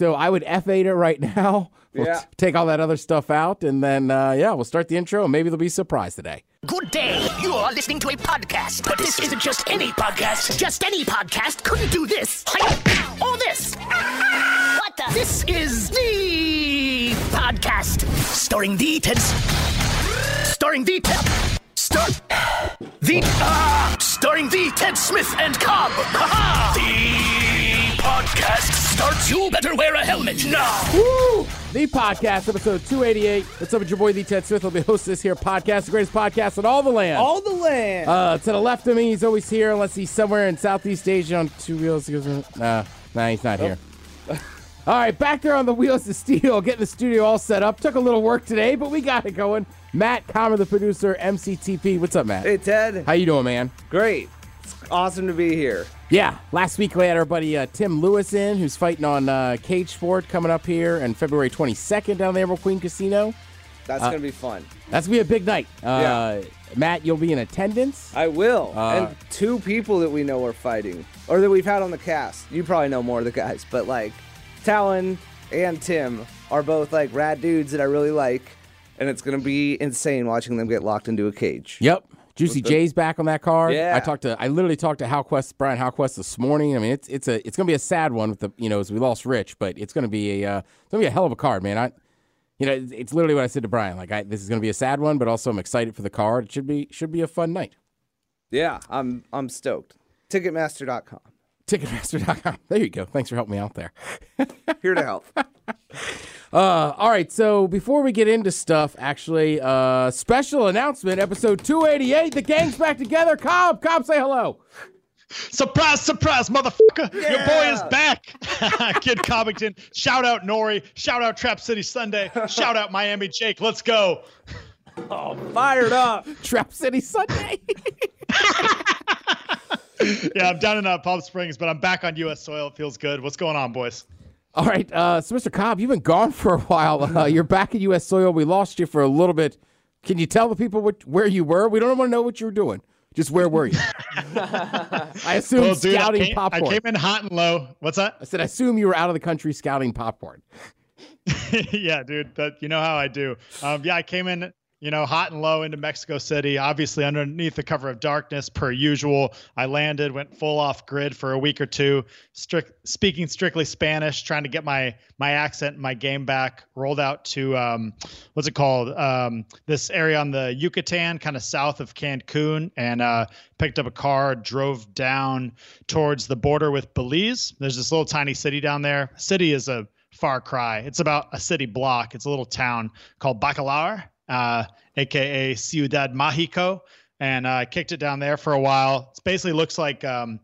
So I would F8 it right now. We'll Yeah. t- take all that other stuff out, and then uh, yeah, we'll start the intro. and Maybe they'll be surprised today. Good day. You are listening to a podcast, but this isn't just any podcast. Just any podcast couldn't do this. Or this. What the? This is the podcast starring the Ted. Starring the Ted. Star. The. Uh, starring the Ted Smith and Cobb. Ha-ha! The podcast starts. You better wear a helmet now. Woo! The podcast, episode 288. What's up with your boy, the Ted Smith? I'll be hosting this here podcast, the greatest podcast in all the land. All the land. Uh, to the left of me, he's always here, unless he's somewhere in Southeast Asia on two wheels. He goes, Nah, nah, he's not here. all right, back there on the wheels of steel, getting the studio all set up. Took a little work today, but we got it going. Matt Comer, the producer, MCTP. What's up, Matt? hey, Ted. How you doing, man? Great. It's awesome to be here. Yeah, last week we had our buddy uh, Tim Lewis in, who's fighting on uh, Cage Sport coming up here on February 22nd down at Emerald Queen Casino. That's going to be fun. That's gonna be a big night. Uh, Matt, you'll be in attendance. I will. Uh, and two people that we know are fighting, or that we've had on the cast. You probably know more of the guys, but like Talon and Tim are both like rad dudes that I really like, and it's gonna be insane watching them get locked into a cage. Yep. Juicy J's back on that card. Yeah. I talked to I literally talked to Halquist Brian Halquist this morning. I mean, it's it's a it's gonna be a sad one with the you know as we lost Rich, but it's gonna be a uh, it's gonna be a hell of a card, man. I you know it's, it's literally what I said to Brian. Like I, this is gonna be a sad one, but also I'm excited for the card. It should be should be a fun night. Yeah, I'm I'm stoked. Ticketmaster.com. Ticketmaster.com. There you go. Thanks for helping me out there. Here to help. Uh, all right, so before we get into stuff, actually, uh, special announcement, episode 288, the gang's back together. Cobb, Cobb, say hello. Surprise, surprise, motherfucker! Your boy is back. Kid Covington. Shout out Nori. Shout out Trap City Sunday. Shout out Miami Jake. Let's go. Oh, fired up. Trap City Sunday. Yeah, I'm down in uh, Palm Springs, but I'm back on U.S. soil. It feels good. What's going on, boys? All right, uh, so Mr. Cobb, you've been gone for a while. Uh, you're back in U.S. soil. We lost you for a little bit. Can you tell the people what, where you were? We don't want to know what you were doing. Just where were you? I assume Well, dude, I scouting came, I came in hot and low. What's that? I said, I assume you were out of the country scouting popcorn. yeah, dude. That you know how I do. Um, yeah, I came in, you know, hot and low into Mexico City. Obviously, underneath the cover of darkness, per usual. I landed, went full off grid for a week or two, strict speaking strictly Spanish, trying to get my my accent, my game back. Rolled out to um, what's it called? Um, this area on the Yucatan, kind of south of Cancun, and uh, picked up a car, drove down towards the border with Belize. There's this little tiny city down there. City is a far cry. It's about a city block. It's a little town called Bacalar, uh, aka Ciudad Mexico, and uh, kicked it down there for a while. It basically looks like um,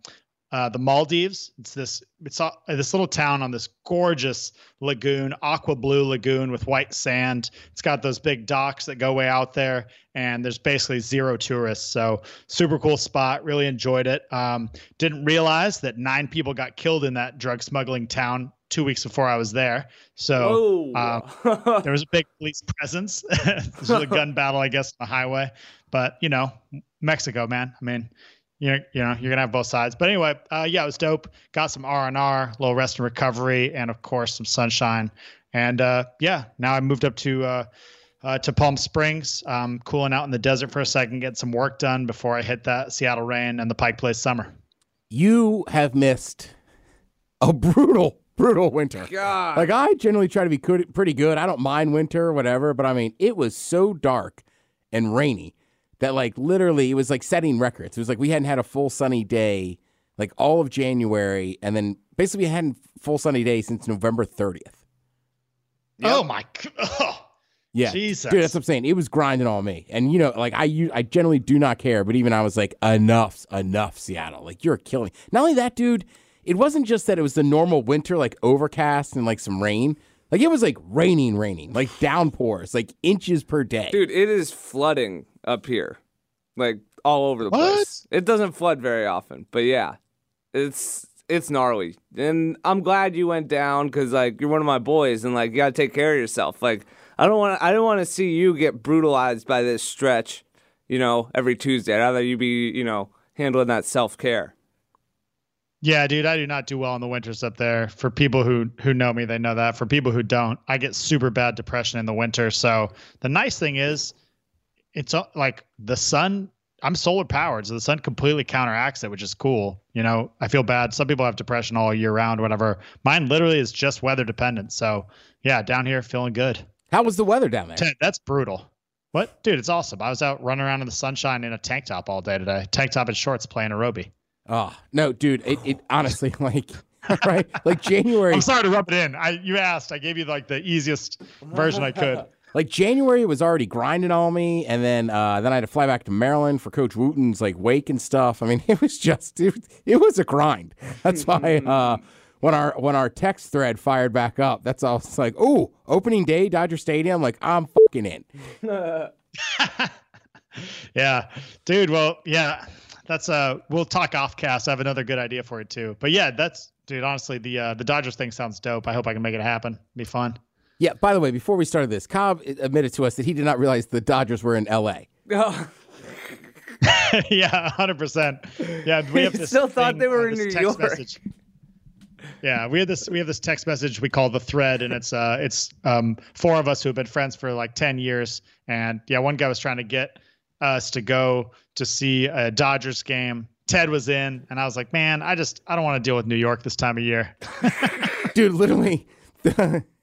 uh, the Maldives. It's this it's uh, this little town on this gorgeous lagoon, aqua blue lagoon with white sand. It's got those big docks that go way out there, and there's basically zero tourists. So super cool spot. Really enjoyed it. Um, didn't realize that nine people got killed in that drug smuggling town two weeks before I was there. So um, there was a big police presence. this was a gun battle, I guess, on the highway. But you know, Mexico, man. I mean, you know, you know, you're gonna have both sides. But anyway, uh, yeah, it was dope. Got some R and R, little rest and recovery, and of course some sunshine. And uh, yeah, now I moved up to uh, uh, to Palm Springs, um, cooling out in the desert for a second, get some work done before I hit that Seattle rain and the Pike Place summer. You have missed a brutal, brutal winter. God. Like I generally try to be pretty good. I don't mind winter or whatever, but I mean, it was so dark and rainy that like literally it was like setting records. It was like we hadn't had a full sunny day like all of January, and then basically we hadn't full sunny day since November 30th. Oh my! g- Oh. Yeah, Jesus. dude, that's what I'm saying. It was grinding on me, and you know, like I, I generally do not care, but even I was like, enough, enough, Seattle. Like you're killing. Not only that, dude, it wasn't just that it was the normal winter, like overcast and like some rain. Like it was like raining, raining, like downpours, like inches per day. Dude, it is flooding up here. Like all over the What? place. It doesn't flood very often, but yeah. It's it's gnarly. And I'm glad you went down cuz like you're one of my boys and like you got to take care of yourself. Like I don't want I don't want to see you get brutalized by this stretch, you know, every Tuesday. I'd rather you be, you know, handling that self-care. Yeah, dude, I do not do well in the winters up there. For people who who know me, they know that. For people who don't, I get super bad depression in the winter. So the nice thing is, it's like the sun. I'm solar powered, so the sun completely counteracts it, which is cool. You know, I feel bad. Some people have depression all year round, whatever. Mine literally is just weather dependent. So yeah, down here feeling good. How was the weather down there? That's brutal. What, dude? It's awesome. I was out running around in the sunshine in a tank top all day today. Tank top and shorts playing aerobic. Oh no, dude! It, it honestly like right like January. I'm sorry to rub it in. I you asked. I gave you like the easiest version I could. Like January was already grinding on me, and then uh, then I had to fly back to Maryland for Coach Wooten's like wake and stuff. I mean, it was just it, it was a grind. That's why uh, when our when our text thread fired back up, that's all. It's like, oh, opening day, Dodger Stadium. Like I'm fucking in. yeah, dude. Well, yeah that's uh we'll talk off cast. I have another good idea for it too. But yeah, that's dude, honestly, the uh the Dodgers thing sounds dope. I hope I can make it happen. Be fun. Yeah, by the way, before we started this, Cobb admitted to us that he did not realize the Dodgers were in LA. Oh, yeah, hundred percent. Yeah, we have this. still thought thing, they were uh, in New text York. Message. Yeah, we have this. We have this text message we call the thread, and it's uh, it's um, four of us who have been friends for like ten years, and yeah, one guy was trying to get us to go to see a Dodgers game. Ted was in, and I was like, man, I just I don't want to deal with New York this time of year. Dude, literally, the,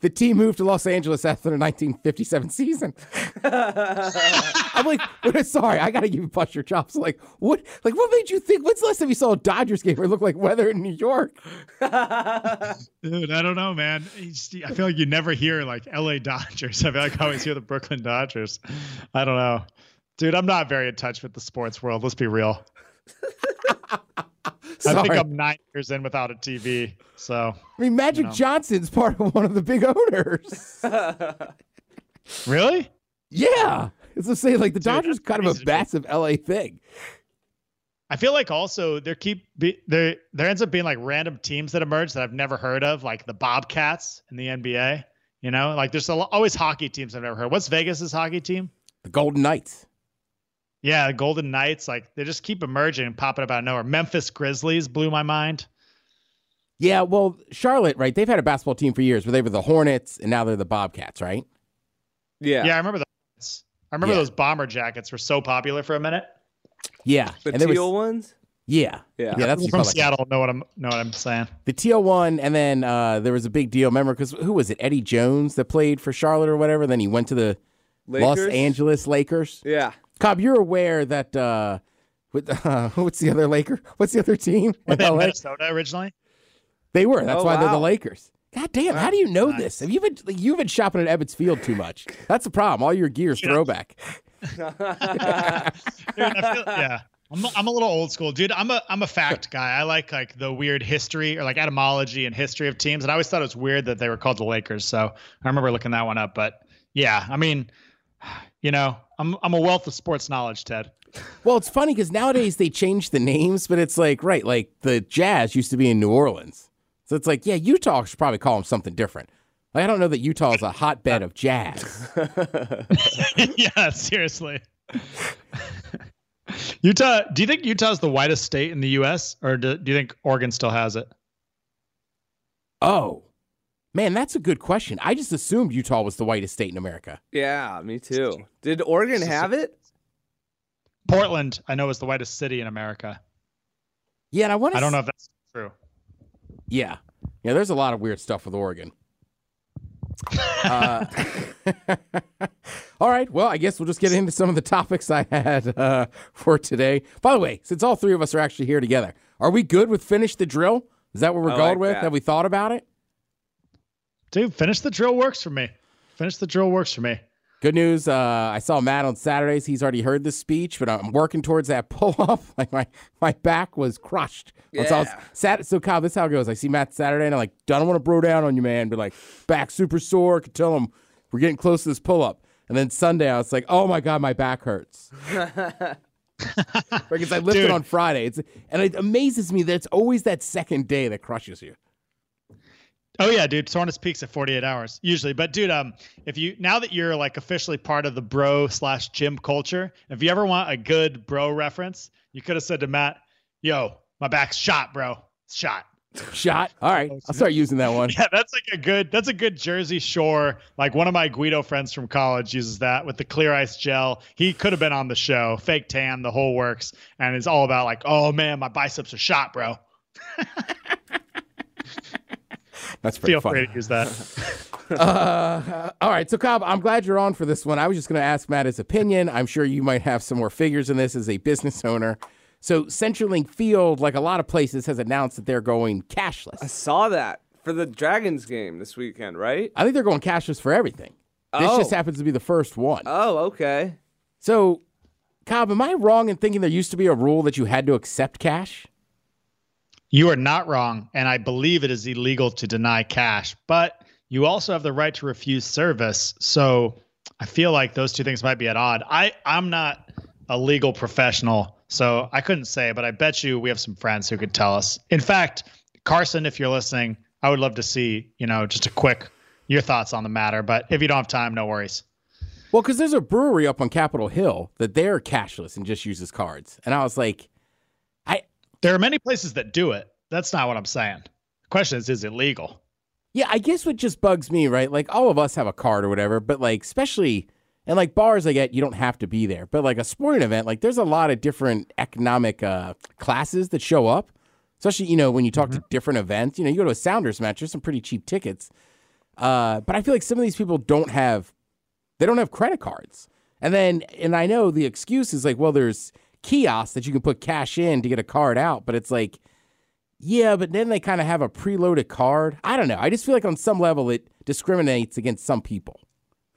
the team moved to Los Angeles after the 1957 season. I'm like, sorry, I gotta give you bust your chops. Like, what? Like, what made you think? When's the last time you saw a Dodgers game where it looked like weather in New York? Dude, I don't know, man. I feel like you never hear like LA Dodgers. I feel like I always hear the Brooklyn Dodgers. I don't know. Dude, I'm not very in touch with the sports world. Let's be real. I think I'm nine years in without a TV. So, I mean, Magic know. Johnson's part of one of the big owners. really? yeah, it's to say like the Dodgers kind of a to me. massive LA thing. I feel like also there keep be, there there ends up being like random teams that emerge that I've never heard of, like the Bobcats in the NBA. You know, like there's a, lo- always hockey teams I've never heard. What's Vegas's hockey team? The Golden Knights. Yeah, Golden Knights. Like they just keep emerging and popping up out of nowhere. Memphis Grizzlies blew my mind. Yeah, well, Charlotte, right? They've had a basketball team for years, where they were the Hornets, and now they're the Bobcats, right? yeah. Yeah, I remember those. I remember Yeah. those bomber jackets were so popular for a minute. Yeah, The and there was- ones? Yeah, Yeah. yeah. That's From call it. Seattle, know what I'm know what I'm saying. the teal one, and then uh, there was a big deal. Remember, because who was it? Eddie Jones that played for Charlotte or whatever. Then he went to the Los Angeles Lakers. Yeah. Cobb, you're aware that uh, with, uh, what's the other Laker? What's the other team? Were they? Minnesota originally? They were. That's Oh, why they're the. Lakers. God damn! How do you know this? Have you been like, you've been shopping at Ebbets Field too much? That's the problem. All your gear's throwback. Dude, feel, yeah. I'm, I'm a little old school, dude. I'm a I'm a fact guy. I like like the weird history or like etymology and history of teams, and I always thought it was weird that they were called the Lakers. So I remember looking that one up. But yeah, I mean, you know, I'm I'm a wealth of sports knowledge, Ted. Well, it's funny because nowadays they change the names, but it's like right, like the Jazz used to be in New Orleans, so it's like yeah, Utah should probably call them something different. Like I don't know that Utah is a hotbed of jazz. yeah, seriously. Utah. Do you think Utah's the whitest state in the U.S. or do, do you think Oregon still has it? Oh, man, that's a good question. I just assumed Utah was the whitest state in America. Yeah, me too. Did Oregon have it? Portland, I know, is the whitest city in America. Yeah, and I want to. I don't know if that's true. Yeah, yeah. There's a lot of weird stuff with Oregon. uh, all right. Well, I guess we'll just get into some of the topics I had uh, for today. By the way, since all three of us are actually here together, are we good with finish the drill? Is that what we're I going like with? that. Have we thought about it? Dude, finish the drill works for me. Finish the drill works for me. Good news. Uh, I saw Matt on Saturdays. He's already heard this speech, but I'm working towards that pull up. Like my my back was crushed. Once I was Yeah. sat, so Kyle, this is how it goes. I see Matt Saturday, and I'm like, don't want to bro down on you, man. But like, back super sore. Could tell him we're getting close to this pull up. And then Sunday, I was like, oh my god, my back hurts. because I lifted Dude. on Friday. It's and it amazes me that it's always that second day that crushes you. Oh yeah, dude. Soreness peaks at 48 hours usually. But dude, um, if you now that you're like officially part of the bro slash gym culture, if you ever want a good bro reference, you could have said to Matt, "Yo, My back's shot, bro. Shot. Shot. All right, I'll start using that one. Yeah, that's like a good. That's a good Jersey Shore. Like one of my Guido friends from college uses that with the clear ice gel. He could have been on the show. Fake tan, the whole works, and it's all about like, oh man, my biceps are shot, bro. That's pretty Feel fun. free to use that. Uh, all right, so Cobb, I'm glad you're on for this one. I was just going to ask Matt his opinion. I'm sure you might have some more figures in this as a business owner. So CenturyLink Field, like a lot of places, has announced that they're going cashless. I saw that for the Dragons game this weekend, right? I think they're going cashless for everything. This Oh. just happens to be the first one. Oh, okay. So, Cobb, am I wrong in thinking there used to be a rule that you had to accept cash? You are not wrong, and I believe it is illegal to deny cash, but you also have the right to refuse service. So I feel like those two things might be at odd. I I'm not a legal professional, so I couldn't say, but I bet you we have some friends who could tell us. In fact, Carson, if you're listening, I would love to see you know just a quick your thoughts on the matter. But if you don't have time, no worries. Well, because there's a brewery up on Capitol Hill that they're cashless and just uses cards. And I was like, There are many places that do it. That's not what I'm saying. The question is, is it legal? Yeah, I guess what just bugs me, right? Like all of us have a card or whatever, but like especially and like bars I get you don't have to be there. But like a sporting event, like there's a lot of different economic uh classes that show up. Especially, you know, when you talk to different events, you know, you go to a Sounders match, there's some pretty cheap tickets. Uh, but I feel like some of these people don't have they don't have credit cards. And then and I know the excuse is like, well, there's kiosks that you can put cash in to get a card out, but it's like yeah, but then they kind of have a preloaded card. I don't know. I just feel like on some level it discriminates against some people.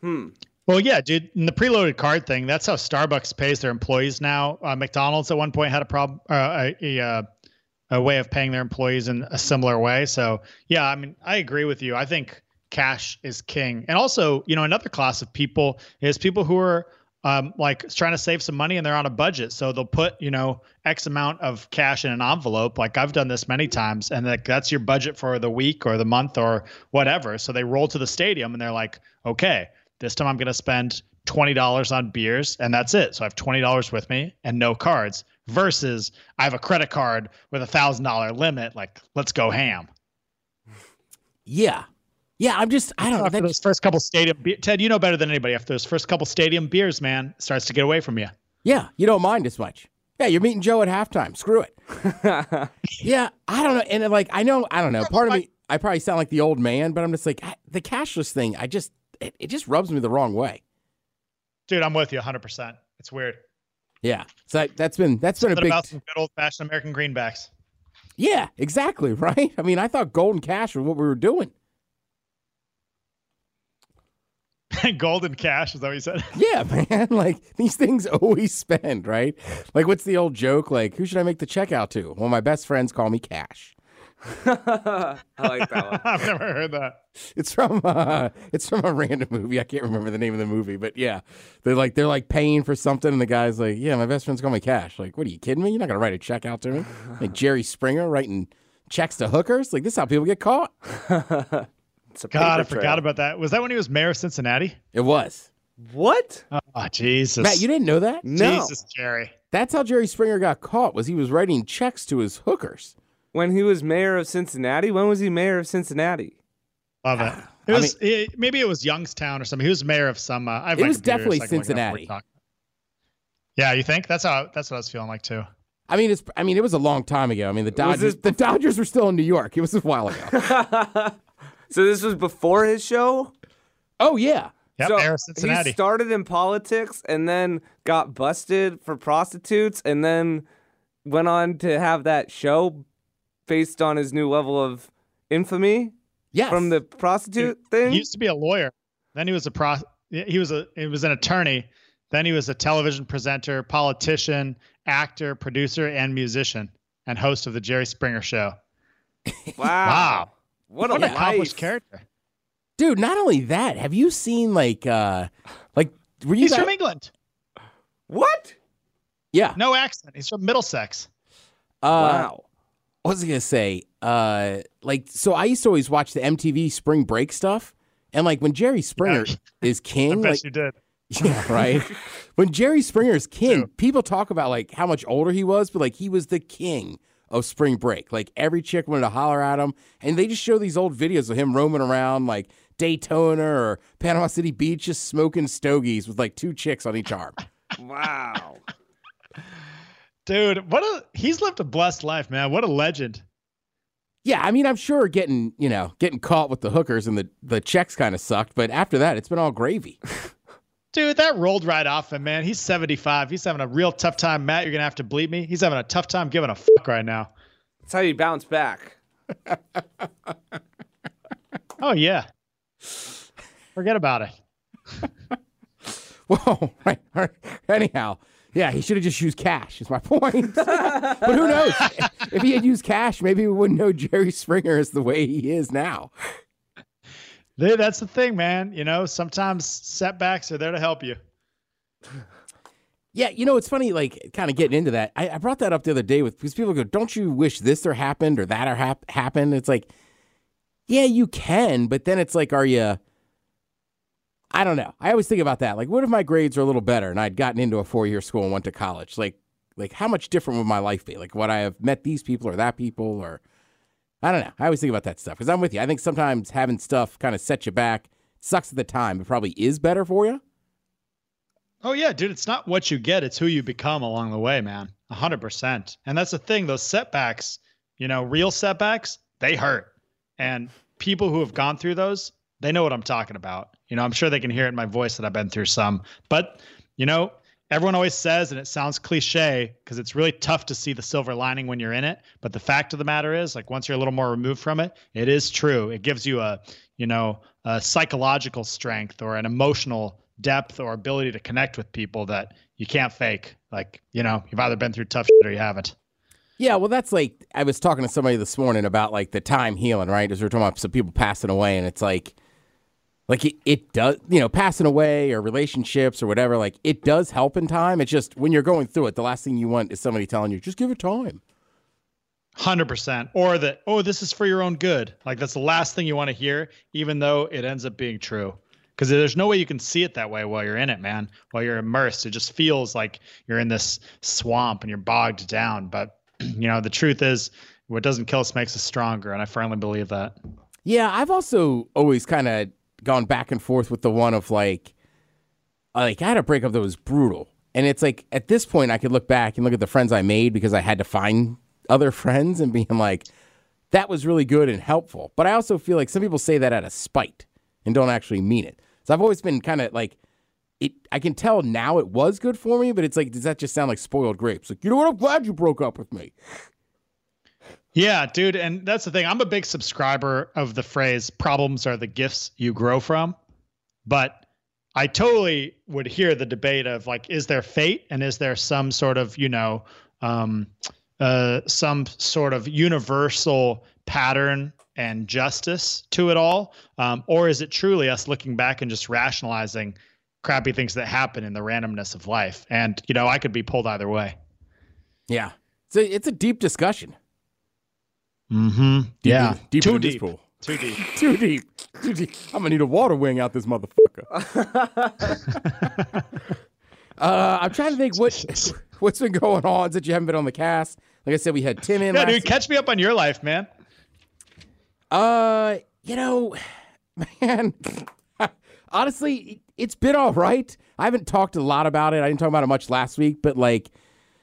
Hmm. Well, yeah, dude. In the preloaded card thing, that's how Starbucks pays their employees now. Uh, McDonald's at one point had a problem, uh, a, a, uh, a way of paying their employees in a similar way. So, yeah, I mean, I agree with you. I think cash is king. And also, you know, another class of people is people who are um, like trying to save some money and they're on a budget. So they'll put, you know, X amount of cash in an envelope. Like I've done this many times, and like that's your budget for the week or the month or whatever. So they roll to the stadium and they're like, okay, this time I'm going to spend $20 on beers and that's it. So I have $20 with me and no cards versus I have a credit card with a thousand dollar limit. Like, let's go ham. Yeah. Yeah, I'm just I don't know. After That those first couple stadium, be- Ted, you know better than anybody. After those first couple stadium beers, man, starts to get away from you. yeah, you don't mind as much. Yeah, you're meeting Joe at halftime. Screw it. yeah, I don't know. And like I know I don't know. Part of me I probably sound like the old man, but I'm just like I, the cashless thing, I just it, it just rubs me the wrong way. Dude, I'm with you 100%. It's weird. Yeah. So that, that's been that's been a Something big about some good old fashioned American greenbacks. Yeah, exactly, right? I mean, I thought golden cash was what we were doing. Golden cash, is that what you said? Yeah, man. Like these things always spend, right? Like what's the old joke? Like, who should I make the check out to? Well, my best friends call me Cash. I like that one. I've never heard that. It's from uh it's from a random movie. I can't remember the name of the movie, but yeah. They're like they're like paying for something and the guy's like, Yeah, my best friends call me Cash. Like, what are you kidding me? You're not gonna write a check out to me? Like Jerry Springer writing checks to hookers? Like this is how people get caught. It's a God, I paper trail. forgot about that. Was that when he was mayor of Cincinnati? It was. What? Oh, Jesus. Matt, you didn't know that? No. Jesus, Jerry. That's how Jerry Springer got caught, was he was writing checks to his hookers. When he was mayor of Cincinnati? When was he mayor of Cincinnati? Love it. It I was it- maybe it was Youngstown or something. He was mayor of some. Uh, I have It my was computer, definitely so I can look it up while we Cincinnati. Yeah, you think that's how that's what I was feeling like too. I mean, it's. I mean, it was a long time ago. I mean, the Dodgers. this The Dodgers were still in New York. It was a while ago. So this was before his show? oh yeah, Yep, so mayor of Cincinnati. He started in politics and then got busted for prostitutes and then went on to have that show based on his new level of infamy yes. from the prostitute thing. He used to be a lawyer. Then he was a pro. He was a he was an attorney. Then he was a television presenter, politician, actor, producer, and musician, and host of the Jerry Springer Show. wow. Wow. What a What an accomplished character. dude. Not only that, have you seen like, uh like, were you? He's guys- from England. What? yeah. No accent. He's from Middlesex. Uh, wow. What was I gonna say? Uh, like, so I used to always watch the MTV Spring Break stuff, and like when Jerry Springer is I king, bet like, you did. yeah, right. when Jerry Springer is king, True. people talk about like how much older he was, but like he was the king of spring break. Like every chick wanted to holler at him, and they just show these old videos of him roaming around like Daytona or Panama City Beach, just smoking stogies with like two chicks on each arm. Wow. Dude, what a he's lived a blessed life, man. What a legend. Yeah, I mean, I'm sure getting you know getting caught with the hookers and the the checks kind of sucked, but after that, it's been all gravy. Dude, that rolled right off him, man. He's 75. He's having a real tough time. Matt, you're gonna have to bleep me. He's having a tough time giving a fuck right now. That's how you bounce back. Oh yeah. Forget about it. Whoa, right, right. Anyhow, yeah, he should have just used cash. Is my point. but who knows? if he had used cash, maybe we wouldn't know Jerry Springer is the way he is now. Dude, that's the thing, man. You know, sometimes setbacks are there to help you. Yeah, you know, it's funny, like, kind of getting into that. I, I brought that up the other day with because people go, "Don't you wish this or happened or that or hap- happened?" It's like, yeah, you can, but then it's like, are you? I don't know. I always think about that. Like, what if my grades are a little better and I'd gotten into a four year school and went to college? Like, like how much different would my life be? Like, would I have met these people or that people or? I don't know. I always think about that stuff because I'm with you. I think sometimes having stuff kind of set you back sucks at the time. It probably is better for you. Oh yeah, dude, it's not what you get, it's who you become along the way, man. 100%. And that's the thing, those setbacks, you know, real setbacks, they hurt. And people who have gone through those, they know what I'm talking about. You know, I'm sure they can hear it in my voice that I've been through some. But, you know, everyone always says, and it sounds cliche because it's really tough to see the silver lining when you're in it. But the fact of the matter is, like, once you're a little more removed from it, it is true. It gives you a, you know, a psychological strength or an emotional depth or ability to connect with people that you can't fake. Like, you know, you've either been through tough shit or you haven't. Yeah, well, that's like I was talking to somebody this morning about like the time healing, right? As we are talking about some people passing away, and it's like, like it, it does, you know, passing away or relationships or whatever. Like it does help in time. It's just when you're going through it, the last thing you want is somebody telling you, just give it time. Hundred percent, or that oh, this is for your own good. Like that's the last thing you want to hear, even though it ends up being true. Because there's no way you can see it that way while you're in it, man. While you're immersed, it just feels like you're in this swamp and you're bogged down. But you know, the truth is, what doesn't kill us makes us stronger, and I firmly believe that. Yeah, I've also always kind of gone back and forth with the one of like, like I had a breakup that was brutal, and it's like at this point I could look back and look at the friends I made because I had to find other friends and being like, that was really good and helpful. But I also feel like some people say that out of spite and don't actually mean it. So I've always been kind of like, it. I can tell now it was good for me, but it's like, does that just sound like spoiled grapes? Like, you know what? I'm glad you broke up with me. Yeah, dude, and that's the thing. I'm a big subscriber of the phrase "problems are the gifts you grow from," but I totally would hear the debate of like, is there fate and is there some sort of you know, um, uh, some sort of universal pattern and justice to it all, um, or is it truly us looking back and just rationalizing crappy things that happen in the randomness of life? And you know, I could be pulled either way. Yeah, it's a, it's a deep discussion. Mm-hmm. Deep yeah, in- deep too in this deep. pool. Too deep. Too deep. Too deep. I'm gonna need a water wing out this motherfucker. uh, I'm trying to think what what's been going on since you haven't been on the cast. Like I said, we had Tim in. Yeah, last dude, catch me up on your life, man. Uh, you know, man, honestly, it's been all right. I haven't talked a lot about it. I didn't talk about it much last week, but like,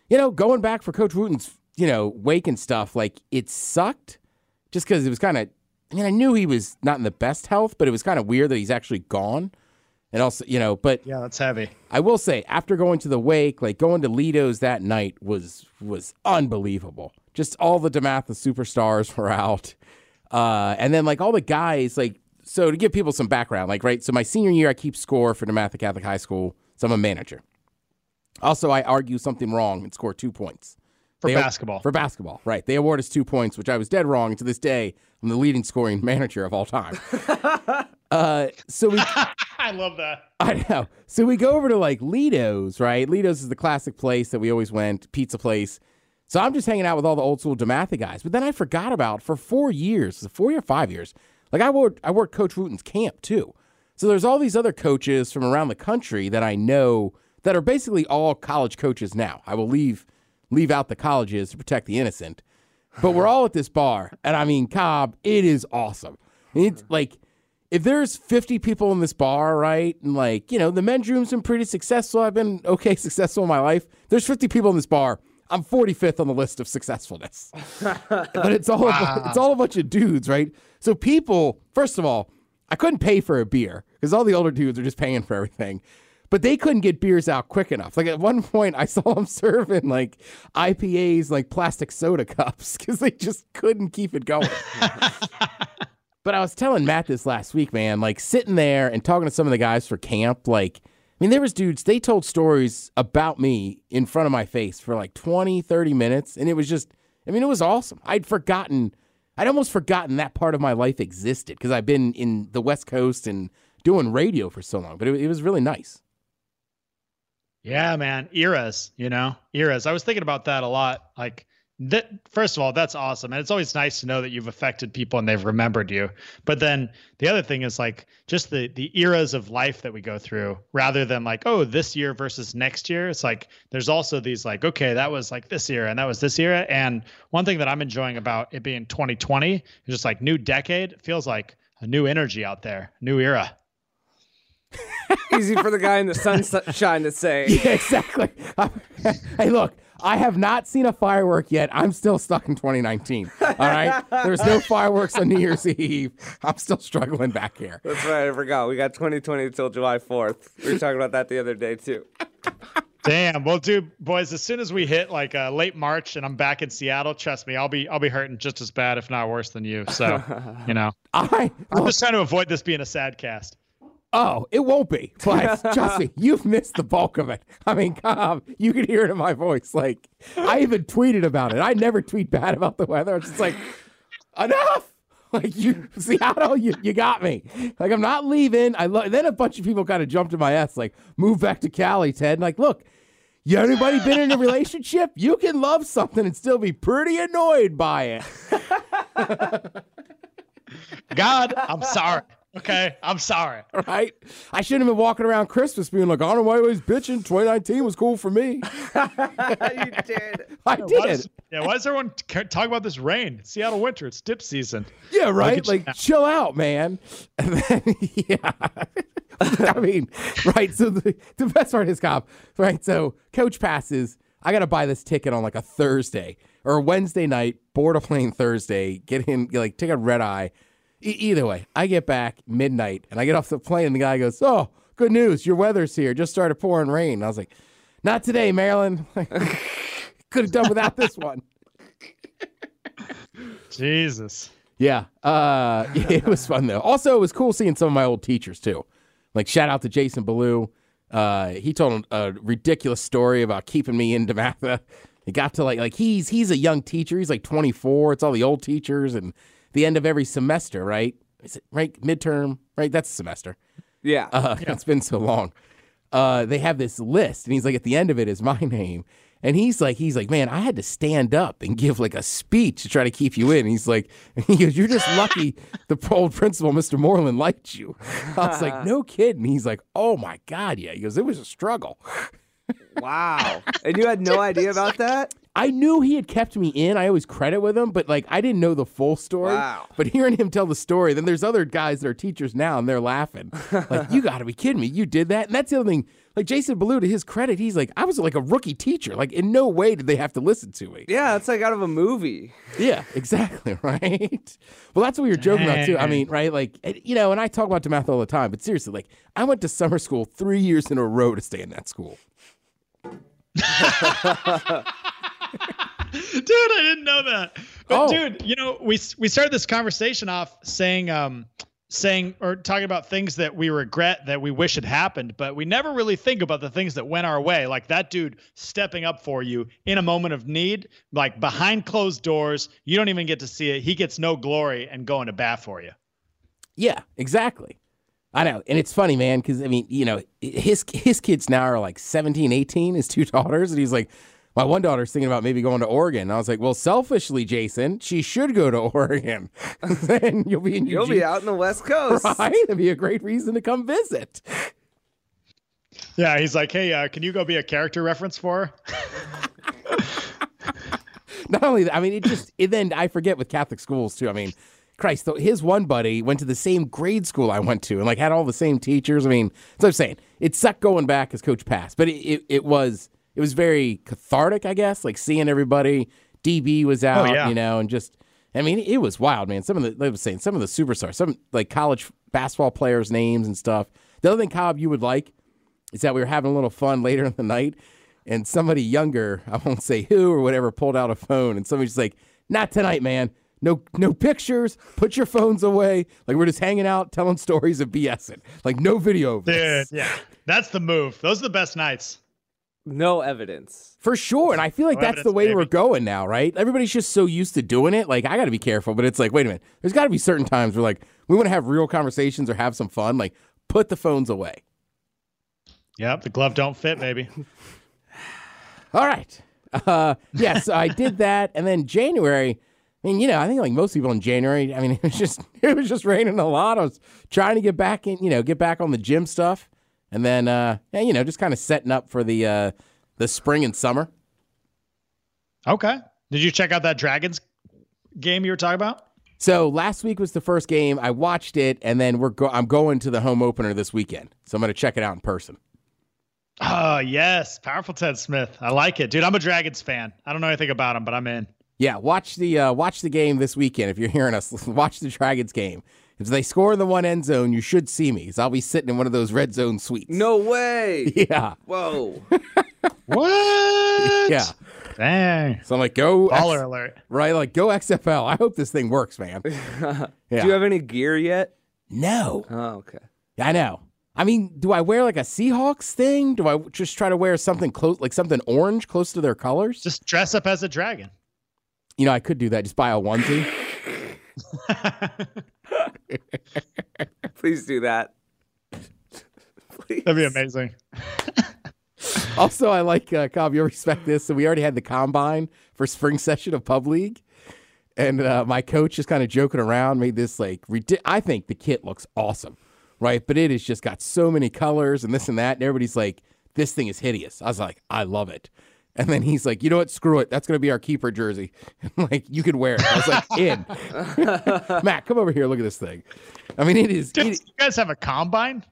you know, going back for Coach Wooten's, you know, wake and stuff, like it sucked just because it was kind of, I mean, I knew he was not in the best health, but it was kind of weird that he's actually gone. And also, you know, but Yeah, that's heavy. I will say, after going to the wake, like going to Lido's that night was was unbelievable. Just all the Dematha superstars were out, uh, and then like all the guys, like so to give people some background, like right. So my senior year, I keep score for Dematha Catholic High School, so I'm a manager. Also, I argue something wrong and score two points For They- basketball. For basketball, right? They award us two points, which I was dead wrong. To this day, I'm the leading scoring manager of all time. uh, so we I love that. I know. So we go over to like Lido's, right? Lido's is the classic place that we always went, pizza place. So I'm just hanging out with all the old school Dematha guys. But then I forgot about for four years, four or five years, like I worked, I worked Coach Wooten's camp too. So there's all these other coaches from around the country that I know that are basically all college coaches now. I will leave leave out the colleges to protect the innocent. but we're all at this bar, and I mean, Cobb, it is awesome. It's like if there's 50 people in this bar, right, and like you know the men's room's been pretty successful. I've been okay successful in my life. There's 50 people in this bar. I'm 45th on the list of successfulness. but it's all a, it's all a bunch of dudes, right? So people, first of all, I couldn't pay for a beer because all the older dudes are just paying for everything. But they couldn't get beers out quick enough. Like at one point, I saw them serving like IPAs, like plastic soda cups, because they just couldn't keep it going. but I was telling Matt this last week, man. Like sitting there and talking to some of the guys for camp, like I mean, there was dudes, they told stories about me in front of my face for like 20, 30 minutes. And it was just, I mean, it was awesome. I'd forgotten, I'd almost forgotten that part of my life existed because I've been in the West Coast and doing radio for so long. But it, it was really nice. Yeah, man. Eras, you know, eras. I was thinking about that a lot. Like, that first of all that's awesome. And it's always nice to know that you've affected people and they've remembered you. But then the other thing is like just the the eras of life that we go through rather than like oh this year versus next year. It's like there's also these like okay that was like this year and that was this year. And one thing that i'm enjoying about it being 2020 is just like new decade. Feels like a new energy out there new era Easy for the guy in the sunshine to say. Yeah, exactly. hey, look, I have not seen a firework yet. I'm still stuck in 2019. All right. There's no fireworks on New Year's Eve. I'm still struggling back here. That's right. I forgot. We got 2020 until July 4th. We were talking about that the other day, too. Damn. Well, dude, boys, as soon as we hit like uh, late March and I'm back in Seattle, trust me, I'll be I'll be hurting just as bad, if not worse, than you. So, you know, I, I'm just trying to avoid this being a sad cast. Oh, it won't be. But trust me, you've missed the bulk of it. I mean, Cobb, you can hear it in my voice. Like, I even tweeted about it. I never tweet bad about the weather. It's just like, enough. Like you, Seattle, you, you got me. Like I'm not leaving. I lo- then a bunch of people kind of jumped in my ass, like move back to Cali, Ted. And like, look, you anybody been in a relationship? You can love something and still be pretty annoyed by it. God, I'm sorry. Okay, I'm sorry. Right? I shouldn't have been walking around Christmas being like, I don't know why he's bitching. 2019 was cool for me. you did. I Why did. does, yeah, why does everyone ca- talk about this rain? It's Seattle winter. It's dip season. Yeah, right. at Like, you. chill out, man. And then, yeah. I mean, right. So the, the best part is, Cobb. Right. So coach passes. I got to buy this ticket on like a Thursday or a Wednesday night. Board a plane Thursday. Get in. Like take a red eye. E- either way, I get back midnight and I get off the plane. and The guy goes, "Oh, good news. Your weather's here. Just started pouring rain." And I was like, "Not today, Maryland. Could have done without this one." Jesus. Yeah. Uh, it was fun though. Also, it was cool seeing some of my old teachers too. Like shout out to Jason Ballou. Uh, he told a ridiculous story about keeping me in Dematha. He got to like like he's he's a young teacher. He's like 24. It's all the old teachers and the end of every semester, right? Is it right midterm? Right, that's a semester. Yeah. Uh, It's been so long. Uh, they have this list, and he's like, at the end of it is my name. And he's like, he's like, man, I had to stand up and give like a speech to try to keep you in. He's like, he goes, you're just lucky the old principal, Mr. Moreland, liked you. I was like, no kidding. He's like, oh my God, yeah. He goes, it was a struggle. wow. And you had no idea about that? I knew he had kept me in. I always credit with him, but like I didn't know the full story. Wow. But hearing him tell the story, then there's other guys that are teachers now and they're laughing. Like, you gotta be kidding me. You did that? And that's the other thing. Like Jason Ballou, to his credit, he's like, I was like a rookie teacher. Like, in no way did they have to listen to me. Yeah, it's like out of a movie. Yeah, exactly, right? Well, that's what we were joking about too. I mean, right? Like, you know, and I talk about Dematha all the time, but seriously, like, I went to summer school three years in a row to stay in that school. dude i didn't know that but Oh. dude you know we we started this conversation off saying um saying or talking about things that we regret that we wish had happened but we never really think about the things that went our way like that dude stepping up for you in a moment of need like behind closed doors you don't even get to see it he gets no glory and going to bat for you Yeah, exactly. I know. And it's funny, man, because I mean, you know, his his kids now are like 17, 18, his two daughters. And he's like, my one daughter's thinking about maybe going to Oregon. I was like, well, selfishly, Jason, she should go to Oregon. then you'll be in You'll Eugene, be out in the West Coast. Right? It'd be a great reason to come visit. yeah he's like hey uh, can you go be a character reference for her Not only that, I mean, it just, it then I forget with Catholic schools too. I mean, Christ, though, his one buddy went to the same grade school I went to and like had all the same teachers. I mean, that's what I'm saying. It sucked going back as coach passed, but it, it, it was, it was very cathartic, I guess, like seeing everybody. DB was oh, out, yeah. you know, and just, I mean, it was wild, man. Some of the, like I was saying, some of the superstars, some like college basketball players' names and stuff. The other thing, Cobb, you would like is that we were having a little fun later in the night, and somebody younger, I won't say who or whatever, pulled out a phone, and somebody's like, "Not tonight, man. No, no pictures. Put your phones away. Like we're just hanging out, telling stories of BSing. Like no video of Dude, yeah. That's the move. Those are the best nights. No evidence. For sure. And I feel like No that's the evidence, way we're going now, right? Everybody's just so used to doing it. Like, I got to be careful, but it's like, wait a minute. There's got to be certain times where, like, we want to have real conversations or have some fun. Like, put the phones away. Yep. The glove don't fit, baby. All right. Uh, yeah, so I did that. And then January, I mean, you know, I think like most people in January, I mean, it was just, it was just raining a lot. I was trying to get back in, you know, get back on the gym stuff. And then, uh, yeah, you know, just kind of setting up for the, uh, the spring and summer. Okay. Did you check out that Dragons game you were talking about? So last week was the first game. I watched it, and then we're go- I'm going to the home opener this weekend, so I'm going to check it out in person. Oh, yes. Powerful Ted Smith. I like it. Dude, I'm a Dragons fan. I don't know anything about him, but I'm in. Yeah, watch the uh, watch the game this weekend. If you're hearing us, watch the Dragons game. If they score in the one end zone, you should see me, because I'll be sitting in one of those red zone suites. No way. Yeah, Whoa. What? yeah. Dang. So I'm like, go Baller X- alert. right? Like, go XFL. I hope this thing works, man. Yeah. Do you have any gear yet? no, Oh, okay. I know. I mean, do I wear like a Seahawks thing? Do I just try to wear something close, like something orange, close to their colors? Just dress up as a dragon. You know, I could do that. Just buy a onesie. Please do that. Please. That'd be amazing. Also, I like uh, Cobb. You'll respect this. So we already had the combine for spring session of Pub League, and uh, my coach is kind of joking around. Made this like I think the kit looks awesome, right? But it has just got so many colors and this and that, and everybody's like, "This thing is hideous." I was like, "I love it." And then he's like, "You know what? Screw it. That's going to be our keeper jersey. like you can wear it." I was like, "In." Matt, come over here. Look at this thing. I mean, it is. Dude, it- you guys have a combine?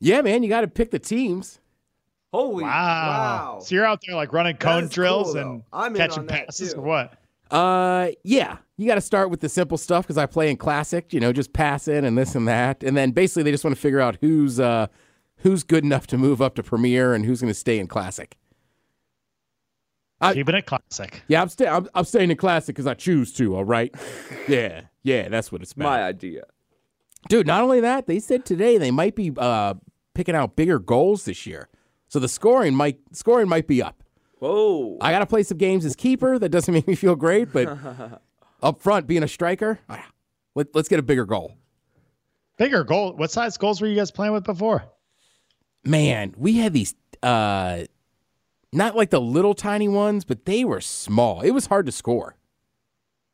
yeah, man. You got to pick the teams. Holy Wow. wow. So you're out there like running cone drills cool, and. I'm catching passes too. or what? Uh, yeah, you got to start with the simple stuff because I play in classic. You know, just pass in and this and that, and then basically they just want to figure out who's uh who's good enough to move up to premier and who's going to stay in classic. I- Keeping it classic. Yeah, I'm staying. I'm, I'm staying in classic because I choose to. All right. yeah, yeah, that's what it's about, My idea. dude. Not only that, they said today they might be uh picking out bigger goals this year, so the scoring might scoring might be up. Whoa. I got to play some games as keeper. That doesn't make me feel great, but up front, being a striker, ah, let, let's get a bigger goal. Bigger goal. What size goals were you guys playing with before? Man, we had these, uh, not like the little tiny ones, but they were small. It was hard to score.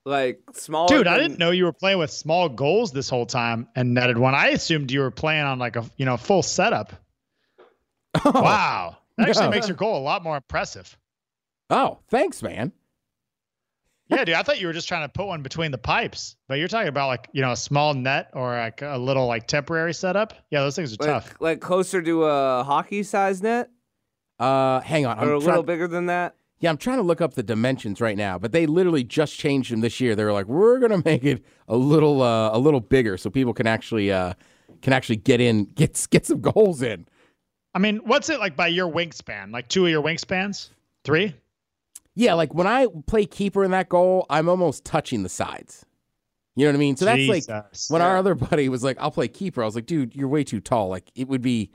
like small. Dude, I didn't know you were playing with small goals this whole time and netted one. I assumed you were playing on like a you know full setup. Oh. wow. That actually no. makes your goal a lot more impressive. Oh, thanks, man. Yeah, dude. I thought you were just trying to put one between the pipes, but you're talking about like you know a small net or like a little like temporary setup. Yeah, those things are Like, tough. like closer to a hockey size net Uh, hang on. or I'm a little trying, bigger than that. yeah, I'm trying to look up the dimensions right now, but they literally just changed them this year. They were like, we're gonna make it a little, uh, a little bigger so people can actually, uh, can actually get in, get get some goals in. I mean, what's it like by your wingspan? Like two of your wingspans? Three? Yeah, like when I play keeper in that goal, I'm almost touching the sides. You know what I mean? So that's like Jesus. when our other buddy was like, "I'll play keeper." I was like, "Dude, you're way too tall. Like it would be,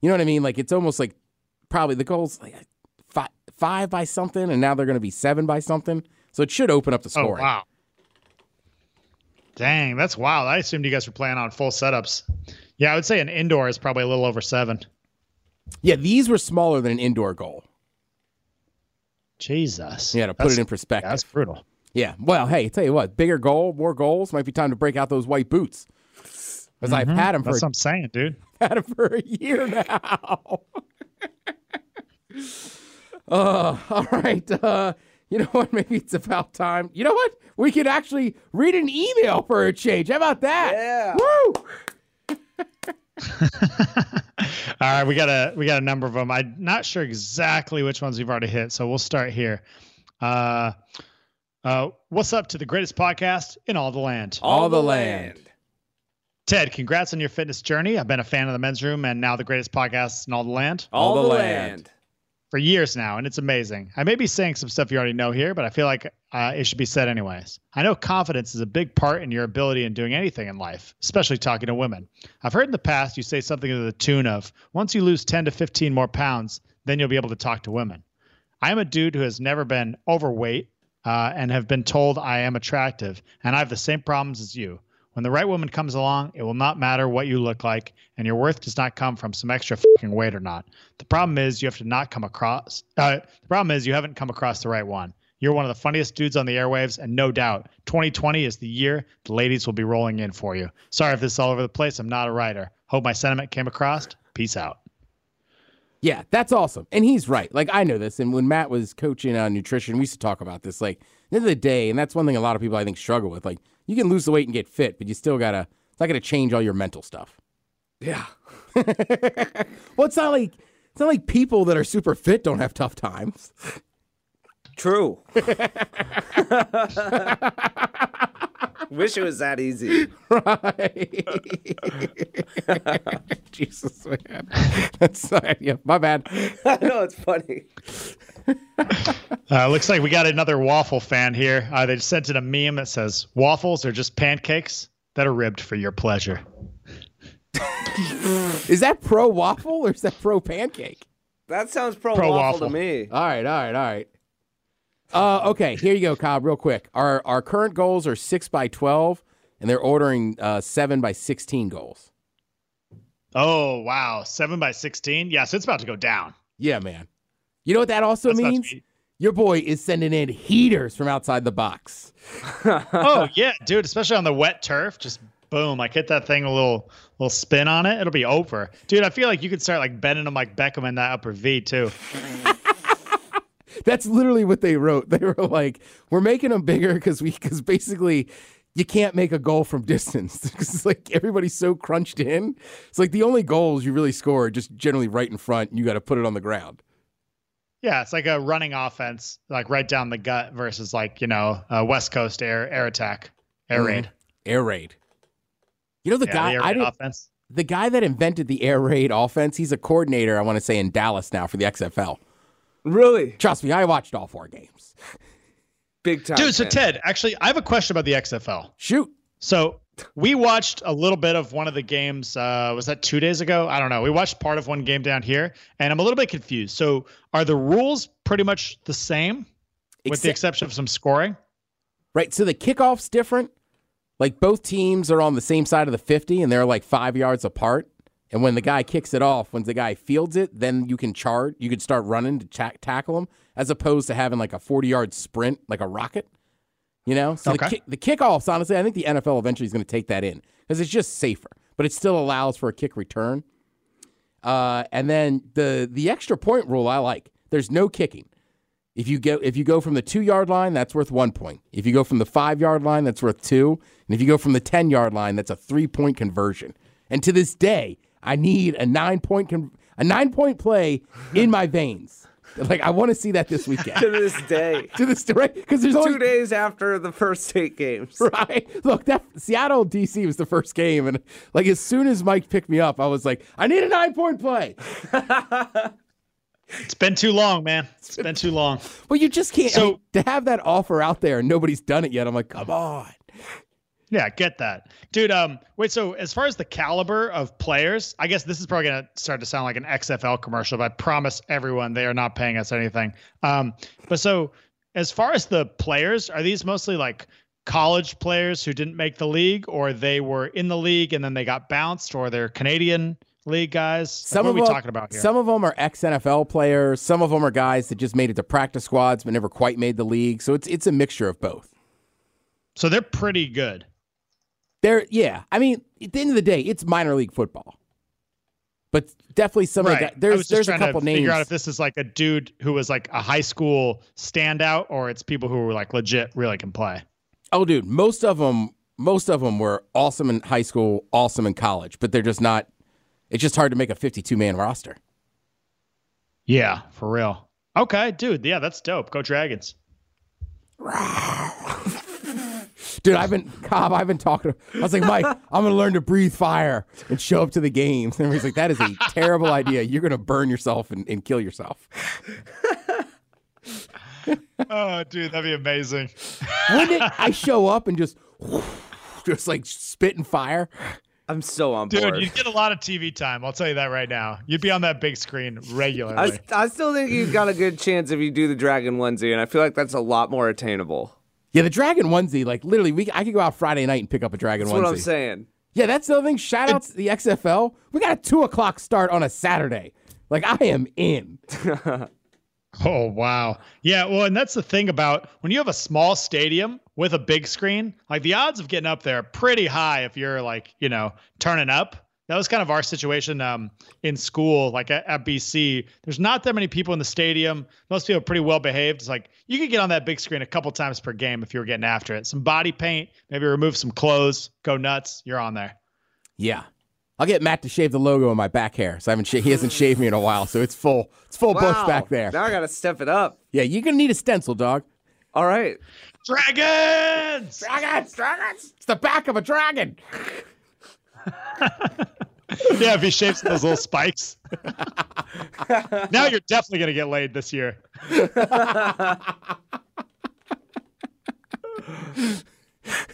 you know what I mean? Like it's almost like probably the goal's like uh, five, five by something, and now they're going to be seven by something. So it should open up the oh, scoring. Oh wow. Dang, that's wild. I assumed you guys were playing on full setups. Yeah, I would say an indoor is probably a little over seven. Yeah, these were smaller than an indoor goal. Jesus. Yeah, to put That's- it in perspective. yeah, that's brutal. Yeah. Well, hey, tell you what, bigger goal, more goals. Might be time to break out those white boots. Because I've mm-hmm. had them for That's what I'm saying, dude. had them for a year now. uh, all right. Uh, You know what? Maybe it's about time. You know what? We could actually read an email for a change. How about that? Yeah. Woo! All right, we got a we got a number of them. I'm not sure exactly which ones we've already hit, so we'll start here. Uh, uh, what's up to the greatest podcast in all the land? All the land. Ted, congrats on your fitness journey. I've been a fan of the men's room and now the greatest podcast in all the land All, All the the land. land. For years now, and it's amazing. I may be saying some stuff you already know here, but I feel like uh, it should be said anyways. I know confidence is a big part in your ability in doing anything in life, especially talking to women. I've heard in the past you say something to the tune of, once you lose 10 to 15 more pounds, then you'll be able to talk to women. I am a dude who has never been overweight uh, and have been told I am attractive, and I have the same problems as you. When the right woman comes along, it will not matter what you look like, and your worth does not come from some extra fucking weight or not. The problem is you have to not come across. Uh, the problem is you haven't come across the right one. You're one of the funniest dudes on the airwaves, and no doubt, 2020 is the year the ladies will be rolling in for you. Sorry if this is all over the place. I'm not a writer. Hope my sentiment came across. Peace out. Yeah, that's awesome. And he's right. Like, I know this. And when Matt was coaching on nutrition, we used to talk about this. Like, the end of the day, and that's one thing a lot of people I think struggle with. Like, you can lose the weight and get fit, but you still gotta, it's not gonna change all your mental stuff. Yeah. Well, it's not like, it's not like people that are super fit don't have tough times. True. Wish it was that easy. Right. Jesus, man. That's, uh, yeah, my bad. I know it's funny. Uh, looks like we got another waffle fan here. Uh, they sent in a meme that says, Waffles are just pancakes that are ribbed for your pleasure. Is that pro waffle or is that pro pancake? That sounds pro, Pro waffle, waffle. to me. All right, all right, all right. Uh, okay, here you go, Cobb. Real quick. Our our current goals are six by twelve, and they're ordering uh, seven by sixteen goals. Oh, wow. Seven by 16? Yeah, so it's about to go down. Yeah, man. You know what that also That's means? Your boy is sending in heaters from outside the box. oh, yeah, dude, especially on the wet turf. Just boom, like hit that thing a little little spin on it. It'll be over. Dude, I feel like you could start like bending them like Beckham in that upper V, too. That's literally what they wrote. They were like, "We're making them bigger because we because basically." You can't make a goal from distance. Because it's like everybody's so crunched in. It's like the only goals you really score are just generally right in front, and you got to put it on the ground. Yeah, it's like a running offense, like right down the gut versus like, you know, uh, West Coast air air attack, air Mhm. raid. Air raid. You know the Yeah, guy the I raid didn't, offense. the guy that invented the air raid offense. He's a coordinator. I want to say in Dallas now for the XFL. Really? Trust me, I watched all four games. Big time. Dude, so fan. Ted, actually, I have a question about the XFL. Shoot. So we watched a little bit of one of the games. Uh, was that two days ago? I don't know. We watched part of one game down here, and I'm a little bit confused. So are the rules pretty much the same, with the exception of some scoring? Right. So the kickoff's different. Like both teams are on the same side of the 50 and they're like five yards apart. And when the guy kicks it off, when the guy fields it, then you can charge, you can start running to ta- tackle him as opposed to having like a 40 yard sprint like a rocket. You know? So the, Okay. kick, the kickoffs, honestly, I think the NFL eventually is going to take that in because it's just safer, but it still allows for a kick return. Uh, and then the the extra point rule I like. There's no kicking. If you go if you go from the two yard line, that's worth one point. If you go from the five yard line, that's worth two. And if you go from the ten yard line, that's a three point conversion. And to this day, I need a nine point con- a nine point play in my veins. Like I want to see that this weekend. to this day. to this right because there's only Two days after the first eight games. right. Look, that Seattle DC was the first game, and like as soon as Mike picked me up, I was like, I need a nine point play. It's been too long, man. It's been too long. Well, you just can't. I So- mean, to have that offer out there and nobody's done it yet, I'm like, come on. Yeah, get that. Dude, um, wait, so as far as the caliber of players, I guess this is probably gonna start to sound like an XFL commercial, but I promise everyone they are not paying us anything. Um, but so as far as the players, are these mostly like college players who didn't make the league, or they were in the league and then they got bounced, or they're Canadian league guys? Like, Some what are we them, talking about here? Some of them are ex NFL players. Some of them are guys that just made it to practice squads but never quite made the league. So it's it's a mixture of both. so they're pretty good. They're yeah. I mean, at the end of the day, it's minor league football. but definitely some of the Right. guys. I There's was just there's a couple to names. figure out if this is like a dude who was like a high school standout, or it's people who were like legit, really can play. Oh, dude, most of them, most of them were awesome in high school, awesome in college, but they're just not. It's just hard to make a 52 man roster. Yeah, for real. Okay, dude. Yeah, that's dope. Go Dragons. Dude, I've been Cobb. I've been talking. To, I was like, Mike, I'm gonna learn to breathe fire and show up to the games. And he's like, that is a terrible idea. You're gonna burn yourself and, and kill yourself. Oh, dude, that'd be amazing. Wouldn't it? I show up and just, just like spitting fire. I'm so on Dude, you'd get a lot of TV time. I'll tell you that right now. You'd be on that big screen regularly. I still think you've got a good chance if you do the dragon onesie, and I feel like that's a lot more attainable. Yeah, the dragon onesie, like literally, we I could go out Friday night and pick up a dragon That's onesie. what I'm saying. Yeah, that's the other thing. Shout out to the XFL. We got a two o'clock start on a Saturday. Like I am in. Oh wow. Yeah, well, and that's the thing about when you have a small stadium with a big screen, like the odds of getting up there are pretty high if you're like, you know, turning up. That was kind of our situation um, in school, like at, at BC. There's not that many people in the stadium. Most people are pretty well behaved. It's like you could get on that big screen a couple times per game if you were getting after it. Some body paint, maybe remove some clothes, go nuts. You're on there. Yeah. I'll get Matt to shave the logo on my back hair. So I haven't sh- he hasn't shaved me in a while, so it's full. It's full bush back there. Now I gotta step it up. Yeah, you're gonna need a stencil, dog. All right. Dragons! Dragons, dragons. It's the back of a dragon. yeah, if he shaves those little spikes. now you're definitely gonna get laid this year.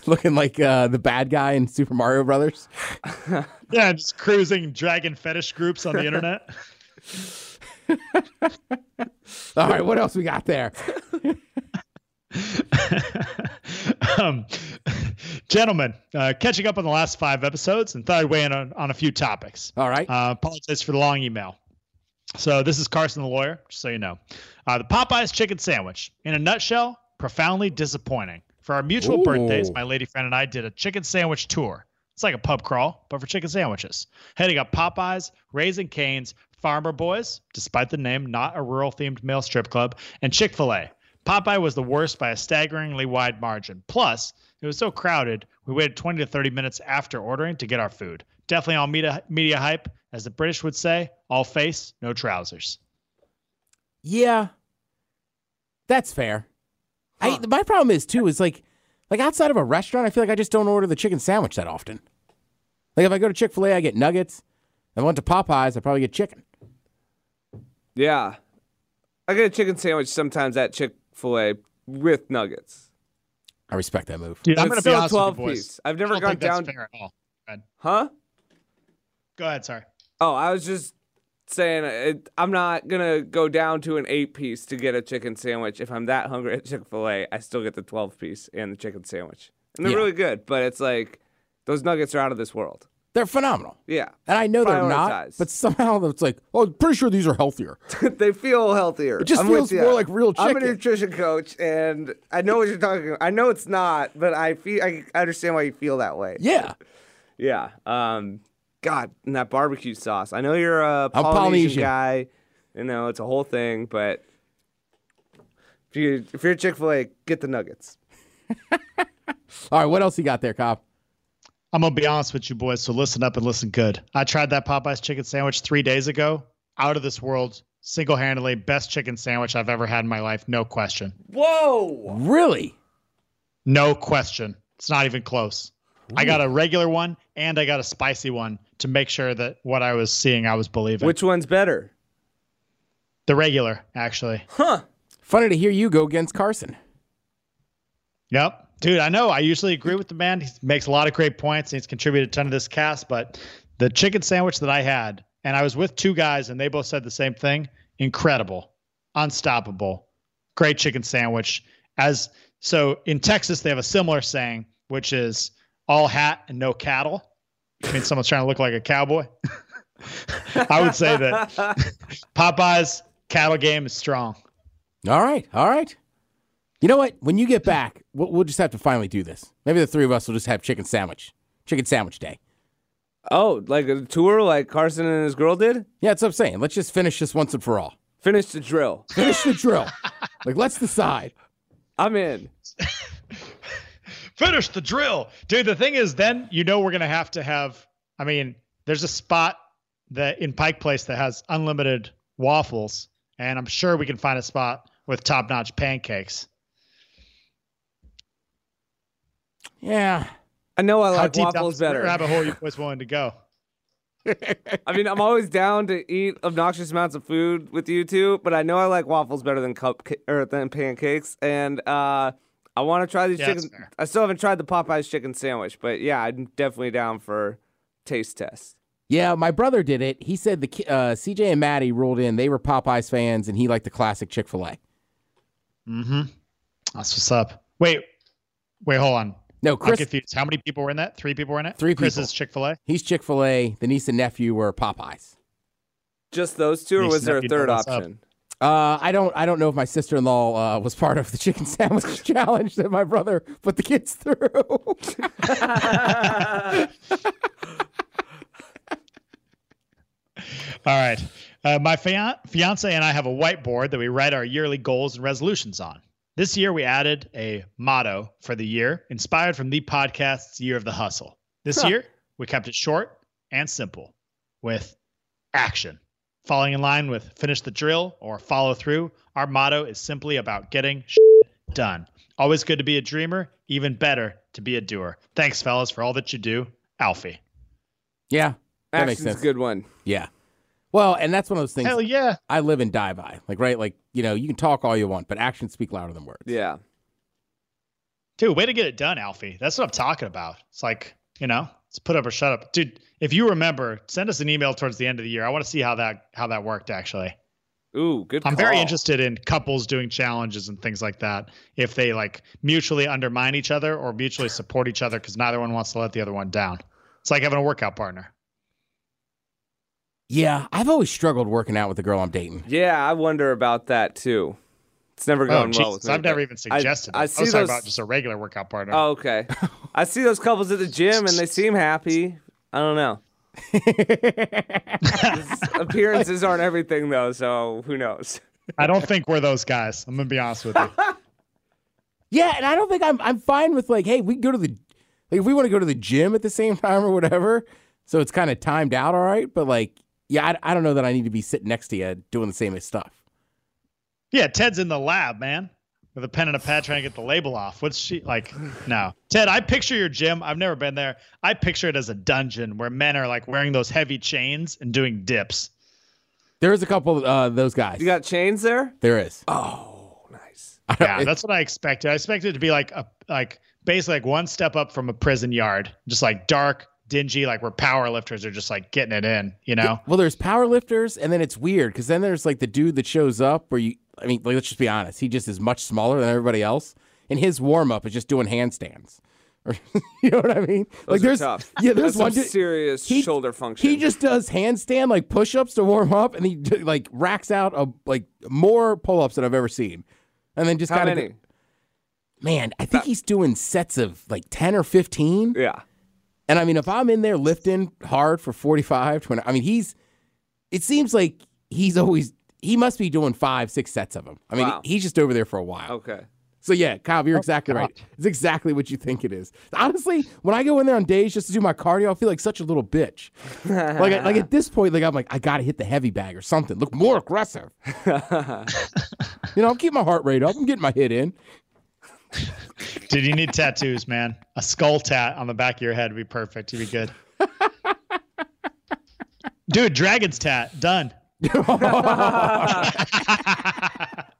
Looking like uh, the bad guy in Super Mario Brothers. Yeah, just cruising dragon fetish groups on the internet. All right, what else we got there? um, gentlemen, uh, catching up on the last five episodes and thought I'd weigh in on, on a few topics. All right. Uh, apologize for the long email. So this is Carson the lawyer, just so you know. Uh, the Popeyes chicken sandwich, in a nutshell, profoundly disappointing. For our mutual Ooh. birthdays, my lady friend and I did a chicken sandwich tour. It's like a pub crawl, but for chicken sandwiches. Heading up Popeyes, Raising Cane's, Farmer Boys, despite the name, not a rural themed male strip club, and Chick fil A. Popeye was the worst by a staggeringly wide margin. Plus, it was so crowded, we waited 20 to 30 minutes after ordering to get our food. Definitely all media, media hype. As the British would say, all face, no trousers. Yeah, that's fair. I my problem is too is like like outside of a restaurant, I feel like I just don't order the chicken sandwich that often. Like if I go to Chick Fil A, I get nuggets. If I went to Popeyes, I probably get chicken. Yeah. I get a chicken sandwich sometimes at Chick fil A with nuggets. I respect that move. Dude, I'm going to be still a with 12 you, piece. I've never gone down. fair at all. Go ahead. Huh? Go ahead, sorry. Oh, I was just saying it, I'm not gonna go down to an eight piece to get a chicken sandwich. If I'm that hungry at Chick Fil A, I still get the 12 piece and the chicken sandwich, and they're Yeah. really good. But it's like those nuggets are out of this world. They're phenomenal. Yeah, And I know they're not, Prioritize. but somehow it's like, oh, I'm pretty sure these are healthier. they feel healthier. It just I'm feels with ya. more like real chicken. I'm a chicken. nutrition coach, and I know what you're talking. about. I know it's not, but I feel I understand why you feel that way. Yeah. Yeah. Um. God, and that barbecue sauce. I know you're a Polynesian, Polynesian. guy. You know it's a whole thing, but if you if you're Chick Fil A, get the nuggets. All right, what else you got there, Cobb? I'm gonna be honest with you boys, so listen up and listen good. I tried that Popeyes chicken sandwich three days ago. Out of this world, single-handedly best chicken sandwich I've ever had in my life, no question. Whoa! Really? No question. It's not even close. I got a regular one and I got a spicy one to make sure that what I was seeing I was believing. Which one's better? the regular, actually. Huh? Funny to hear you go against Carson. Yep. Dude, I know. I usually agree with the man. He makes a lot of great points and he's contributed a ton to this cast, but the chicken sandwich that I had, and I was with two guys and they both said the same thing incredible, unstoppable, great chicken sandwich. As so in Texas, they have a similar saying, which is all hat and no cattle. I mean, someone's trying to look like a cowboy. I would say that Popeyes cattle game is strong. All right, all right. You know what? When you get back, we'll, we'll just have to finally do this. Maybe the three of us will just have chicken sandwich, chicken sandwich day. Oh, like a tour like Carson and his girl did? Yeah, that's what I'm saying. Let's just finish this once and for all. Finish the drill. Finish the drill. like, let's decide. I'm in. Finish the drill. Dude, the thing is, then you know we're going to have to have. I mean, there's a spot that in Pike Place that has unlimited waffles, and I'm sure we can find a spot with top notch pancakes. Yeah. I know I How like deep down waffles this better. rabbit hole you boys willing to go? I mean, I'm always down to eat obnoxious amounts of food with you two, but I know I like waffles better than cup or than pancakes, and uh, I want to try these Yeah, chicken. I still haven't tried the Popeyes chicken sandwich, but yeah, I'm definitely down for taste test. Yeah, my brother did it. He said the uh, CJ and Maddie ruled in. They were Popeyes fans, and he liked the classic Chick Fil A. Mm-hmm. That's what's up. Wait, wait, hold on. No, I'm Chris. confused. How many people were in that? Three people were in it. Three Chris people. is Chick Fil A. He's Chick Fil A. The niece and nephew were Popeyes. Just those two, or was there a sense. You know third option? Uh, I don't. I don't know if my sister in law uh, was part of the chicken sandwich challenge that my brother put the kids through. All right. Uh, my fian- fiance and I have a whiteboard that we write our yearly goals and resolutions on. This year, we added a motto for the year inspired from the podcast's Year of the Hustle. This Huh. year, we kept it short and simple with action. Falling in line with finish the drill or follow through, our motto is simply about getting done. Always good to be a dreamer, even better to be a doer. Thanks, fellas, for all that you do. Alfie. yeah, that makes Action's sense. a good one. Yeah. Well, and that's one of those things Hell yeah. I live and die by. Like, right? Like, you know, you can talk all you want, but actions speak louder than words. Yeah. Dude, way to get it done, Alfie. That's what I'm talking about. It's like, you know, it's put up or shut up. Dude, if you remember, send us an email towards the end of the year. I want to see how that how that worked actually. Ooh, good. I'm very interested in couples doing challenges and things like that. If they like mutually undermine each other or mutually support each other because neither one wants to let the other one down. It's like having a workout partner. Yeah, I've always struggled working out with the girl I'm dating. Yeah, I wonder about that too. It's never Oh, going well with Jesus. me. I've never even suggested I it. see was talking about just a regular workout partner. Oh, okay. I see those couples at the gym and they seem happy. I don't know. Appearances aren't everything though, so who knows? I don't think we're those guys. I'm gonna be honest with you. Yeah, and I don't think I'm I'm fine with like, hey, we go to the like if we want to go to the gym at the same time or whatever. So it's kind of timed out, all right. But like, yeah, I, I don't know that I need to be sitting next to you doing the same stuff. Yeah, Ted's in the lab, man, with a pen and a pad trying to get the label off. What's she like? No, Ted. I picture your gym. I've never been there. I picture it as a dungeon where men are like wearing those heavy chains and doing dips. There is a couple of uh, those guys. You got chains there? there is. Oh, nice. Yeah, that's what I expected. I expected it to be like a like basically like one step up from a prison yard, just like dark, dingy, like where power lifters are just like getting it in. You know? Well, there's power lifters, and then it's weird because then there's like the dude that shows up where you, I mean, like, let's just be honest, he just is much smaller than everybody else, and his warm up is just doing handstands. You know what I mean? Those like there's tough. yeah, there's That's one dude- serious he- shoulder function. He just does handstand like push-ups to warm up, and he like racks out a, like more pull-ups than I've ever seen, and then just How kind of many? man, I think he's doing sets of like ten or fifteen. Yeah. And I mean, if I'm in there lifting hard for 45, 20, I mean, he's, it seems like he's always, he must be doing five, six sets of them. I mean, Wow. he's just over there for a while. Okay. So yeah, Kyle, you're oh, exactly God. right. It's exactly what you think it is. Honestly, when I go in there on days just to do my cardio, I feel like such a little bitch. like, I- like at this point, like I'm like, I gotta hit the heavy bag or something. Look more aggressive. you know, I'm keeping my heart rate up. I'm getting my hit in. Dude, you need tattoos, man. A skull tat on the back of your head would be perfect. You'd be good. Dude, dragon's tat done.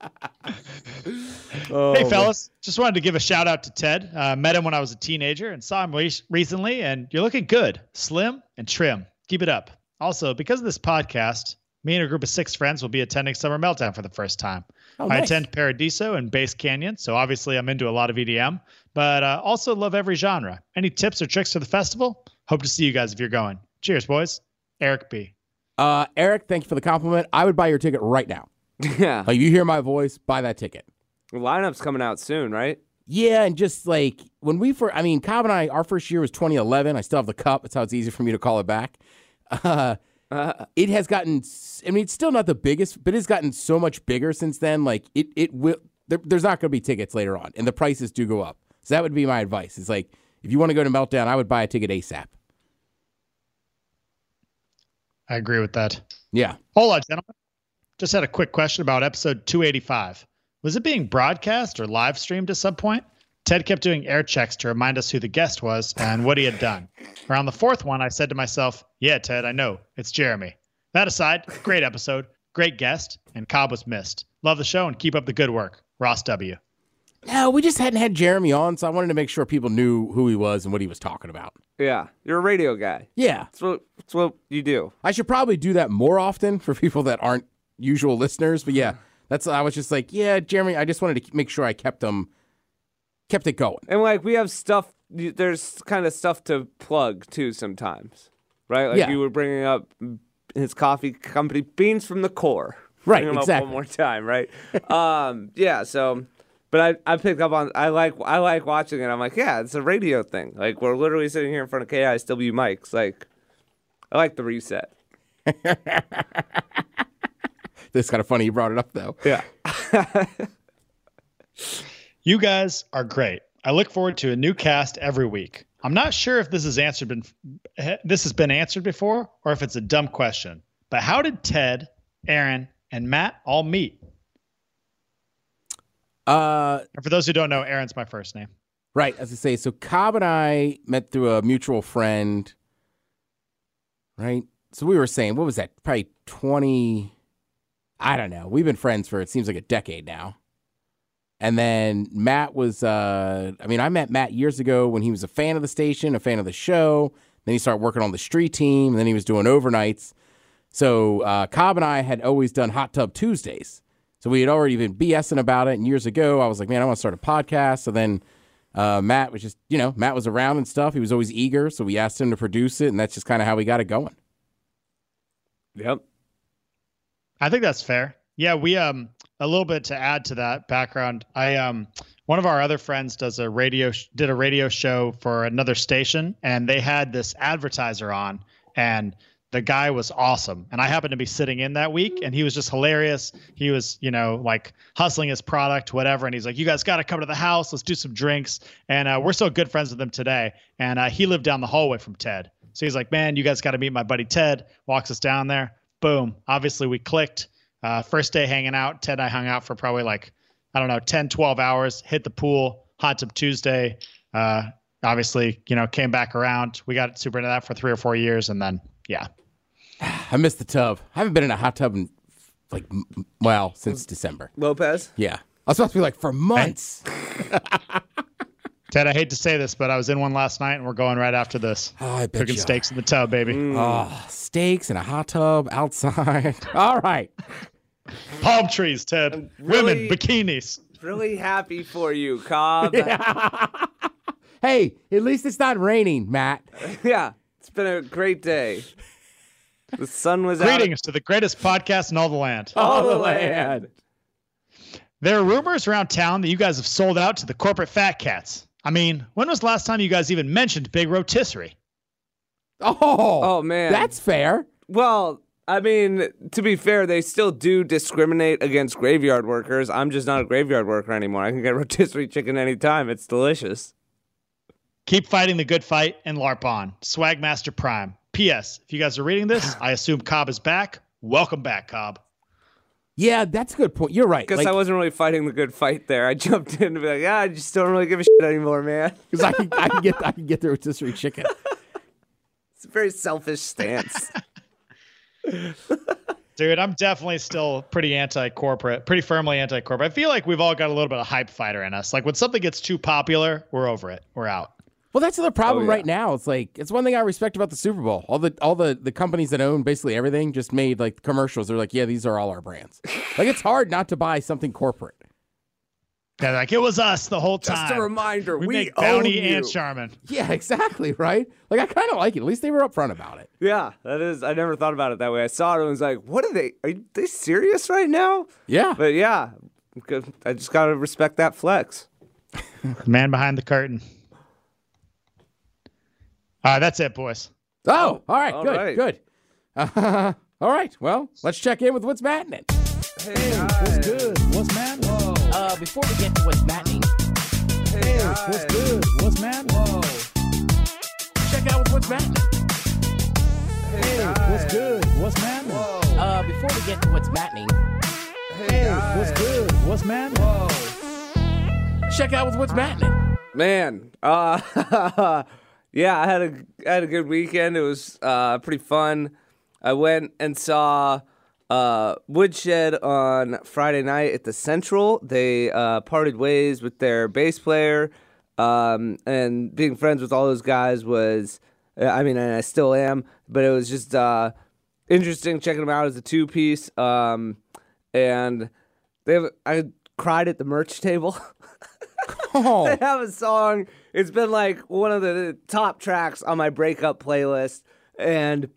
Oh, hey, fellas, just wanted to give a shout out to Ted. Uh, met him when I was a teenager and saw him re- recently, and you're looking good, slim and trim. Keep it up. Also, because of this podcast, me and a group of six friends will be attending Summer Meltdown for the first time. Oh, I nice. attend Paradiso and Bass Canyon, so obviously I'm into a lot of EDM, but uh, also love every genre. Any tips or tricks for the festival? Hope to see you guys if you're going. Cheers, boys. Eric B. Uh, Eric, thank you for the compliment. I would buy your ticket right now. yeah. Like, you hear my voice, buy that ticket. The lineup's coming out soon, right? Yeah, and just like when we first, I mean, Cobb and I, our first year was 2011. I still have the cup. That's how it's easy for me to call it back. Uh, Uh, it has gotten, I mean, it's still not the biggest, but it's gotten so much bigger since then. Like it, it will, there, there's not going to be tickets later on, and the prices do go up. So that would be my advice. It's like, if you want to go to Meltdown, I would buy a ticket ASAP. I agree with that. Yeah. Hola, gentlemen. Just had a quick question about episode 285. Was it being broadcast or live streamed at some point? Ted kept doing air checks to remind us who the guest was and what he had done. Around the fourth one, I said to myself, Yeah, Ted, I know. It's Jeremy. That aside, great episode, great guest, and Cobb was missed. Love the show and keep up the good work. Ross W. No, we just hadn't had Jeremy on, so I wanted to make sure people knew who he was and what he was talking about. Yeah, you're a radio guy. Yeah. That's what that's what you do. I should probably do that more often for people that aren't usual listeners. But yeah, that's I was just like, yeah, Jeremy. I just wanted to make sure I kept them, kept it going. And like we have stuff. There's kind of stuff to plug too sometimes, right? Like Yeah. you were bringing up his coffee company, Beans from the Core. Right, Bring 'em up exactly. one more time, right? um, yeah. So, but I I picked up on I like I like watching it. I'm like, yeah, it's a radio thing. Like we're literally sitting here in front of KISW mics. Like, I like the reset. It's kind of funny you brought it up though. Yeah. You guys are great. I look forward to a new cast every week. I'm not sure if this has answered been this has been answered before or if it's a dumb question. But how did Ted, Aaron, and Matt all meet? Uh, And for those who don't know, Aaron's my first name. right. As I say, so Cobb and I met through a mutual friend. Right. So we were saying, what was that? Probably twenty. I don't know. We've been friends for it seems like a decade now. And then Matt was, uh, I mean, I met Matt years ago when he was a fan of the station, a fan of the show. Then he started working on the street team, and then he was doing overnights. So uh, Cobb and I had always done Hot Tub Tuesdays. So we had already been BSing about it. And years ago, I was like, man, I want to start a podcast. So then uh, Matt was just, you know, Matt was around and stuff. He was always eager. So we asked him to produce it. And that's just kind of how we got it going. Yep. I think that's fair. Yeah, we um a little bit to add to that background. I um one of our other friends does a radio sh- did a radio show for another station and they had this advertiser on and the guy was awesome and I happened to be sitting in that week and he was just hilarious. He was, you know, like hustling his product whatever and he's like you guys got to come to the house, let's do some drinks and uh, we're still good friends with him today and uh, he lived down the hallway from Ted. So he's like, "Man, you guys got to meet my buddy Ted." Walks us down there boom obviously we clicked uh, first day hanging out ted and i hung out for probably like i don't know 10 12 hours hit the pool hot tub tuesday uh, obviously you know came back around we got super into that for three or four years and then yeah I missed the tub. I haven't been in a hot tub in like, well, since December. Lopez. Yeah. I was supposed to be like for months. ted i hate to say this but i was in one last night and we're going right after this Oh, I bet cooking you steaks in the tub baby Oh, steaks in a hot tub outside. All right. palm trees ted really- women bikinis Really happy for you, Cobb. Hey, at least it's not raining, Matt. yeah, it's been a great day. The sun was out. greetings to the greatest podcast in all the land All the land. There are rumors around town that you guys have sold out to the corporate fat cats. I mean, when was the last time you guys even mentioned Big Rotisserie? Oh, Oh, man. That's fair. Well, I mean, to be fair, they still do discriminate against graveyard workers. I'm just not a graveyard worker anymore. I can get rotisserie chicken anytime. It's delicious. Keep fighting the good fight and LARP on. Swagmaster Prime. P.S. If you guys are reading this, I assume Cobb is back. Welcome back, Cobb. Yeah, that's a good point. You're right. Because Like, I wasn't really fighting the good fight there. I jumped in to be like, yeah, I just don't really give a shit anymore, man. 'cause I can, I can get I can get the rotisserie chicken. It's a very selfish stance. Dude, I'm definitely still pretty anti-corporate, pretty firmly anti-corporate. I feel like we've all got a little bit of hype fighter in us. Like when something gets too popular, we're over it. We're out. Well, that's the problem Oh, yeah. right now. It's like it's one thing I respect about the Super Bowl. All the all the the companies that own basically everything just made like commercials. They're like, yeah, these are all our brands. like it's hard not to buy something corporate. Yeah, like it was us the whole time. Just a reminder, we, we, make own Bounty you. and Charmin. Yeah, exactly. Right. Like I kind of like it. At least they were upfront about it. Yeah, that is. I never thought about it that way. I saw it and was like, "What are they? Are they serious right now?" Yeah. But yeah, I just gotta respect that flex. Man behind the curtain. All right, that's it, boys. Oh, all right, all good, right. good. Uh, all right, well, let's check in with what's mattening. Hey, guys. good? What's man? Whoa. Uh, before we get to what's mattening, Hey, What's good? What's man? Whoa. Check out with what's mattening. Hey, What's good? What's man? Whoa. uh, before we get to what's mattening, Hey, guys. What's good? What's man? Whoa. Check out with what's mattening. Man, uh, yeah, I had a I had a good weekend. It was uh, pretty fun. I went and saw uh, Woodshed on Friday night at the Central. They uh, parted ways with their bass player, um, and being friends with all those guys was, I mean, and I still am, but it was just uh, interesting checking them out as a two piece. Um, and they have, I cried at the merch table. Oh, they have a song. It's been like one of the top tracks on my breakup playlist, and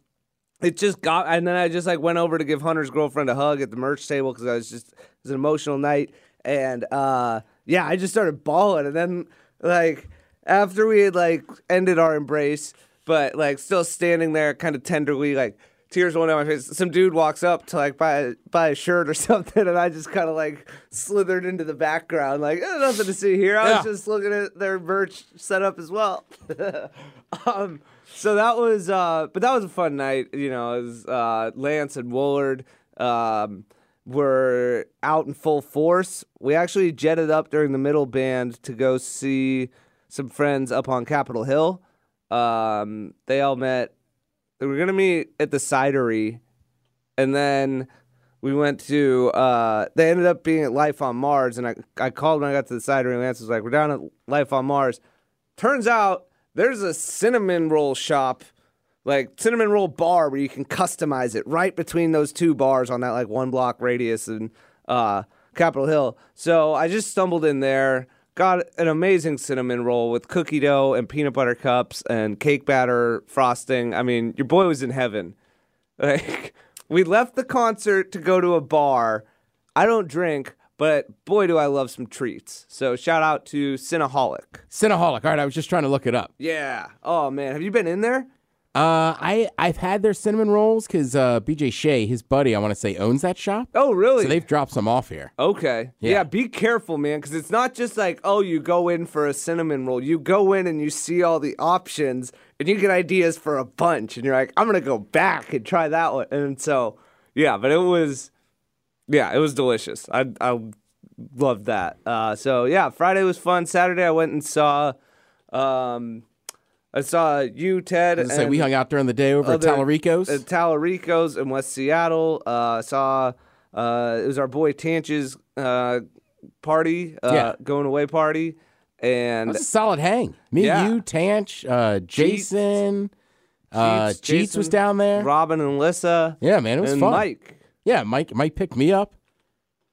it just got. And then I just like went over to give Hunter's girlfriend a hug at the merch table because I was just it was an emotional night, and uh, yeah, I just started bawling. And then like after we had like ended our embrace, but like still standing there, kind of tenderly, like tears rolling down my face. Some dude walks up to like buy buy a shirt or something, and I just kind of like slithered into the background, like eh, nothing to see here. I Yeah. was just looking at their merch setup as well. um, so that was, uh, but that was a fun night. You know, was, uh, Lance and Woolard um, were out in full force. We actually jetted up during the middle band to go see some friends up on Capitol Hill. Um, they all met. Were gonna meet at the cidery, and then we went to. Uh, they ended up being at Life on Mars, and I I called when I got to the cidery, and Lance was like, "We're down at Life on Mars." Turns out there's a cinnamon roll shop, like cinnamon roll bar where you can customize it right between those two bars on that like one block radius and uh, Capitol Hill. So I just stumbled in there, got an amazing cinnamon roll with cookie dough and peanut butter cups and cake batter frosting. I mean, your boy was in heaven. Like we left the concert to go to a bar. I don't drink, but boy do I love some treats. So shout out to Cinnaholic. Cinnaholic. All right, I was just trying to look it up. Yeah. Oh man, have you been in there? Uh, I I've had their cinnamon rolls because uh, BJ Shea, his buddy, I want to say owns that shop, Oh really? so they've dropped some off here. Okay. Yeah. Yeah. be careful, man, because it's not just like, oh, you go in for a cinnamon roll. You go in and you see all the options and you get ideas for a bunch. And you're like, I'm going to go back and try that one. And so, yeah, but it was, yeah, it was delicious. I, I loved that. Uh, so, yeah, Friday was fun. Saturday, I went and saw, um, I saw you, Ted. I was say we hung out during the day over at Talarico's. at Talarico's in West Seattle. Uh, saw uh, it was our boy Tanch's uh, party, uh, Yeah. going away party, and It was a solid hang. Me, Yeah. you, Tanch, uh, Jason, uh, Jeets, Jeets was down there. Robin and Alyssa. yeah, man, it was and fun. Mike. Yeah, Mike. Mike picked me up.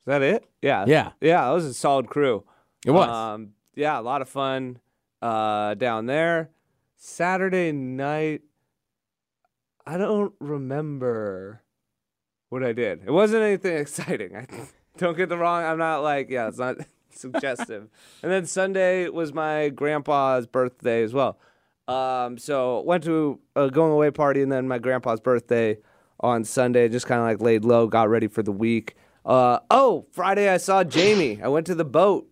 Is that it? Yeah. Yeah. Yeah. That was a solid crew. It was. Um, yeah, a lot of fun uh, down there. Saturday night, I don't remember what I did. It wasn't anything exciting. I don't get the wrong. I'm not like yeah, it's not suggestive. and then Sunday was my grandpa's birthday as well. Um, so went to a going away party and then my grandpa's birthday on Sunday. Just kind of like laid low, got ready for the week. Uh, oh, Friday I saw Jamie. I went to the boat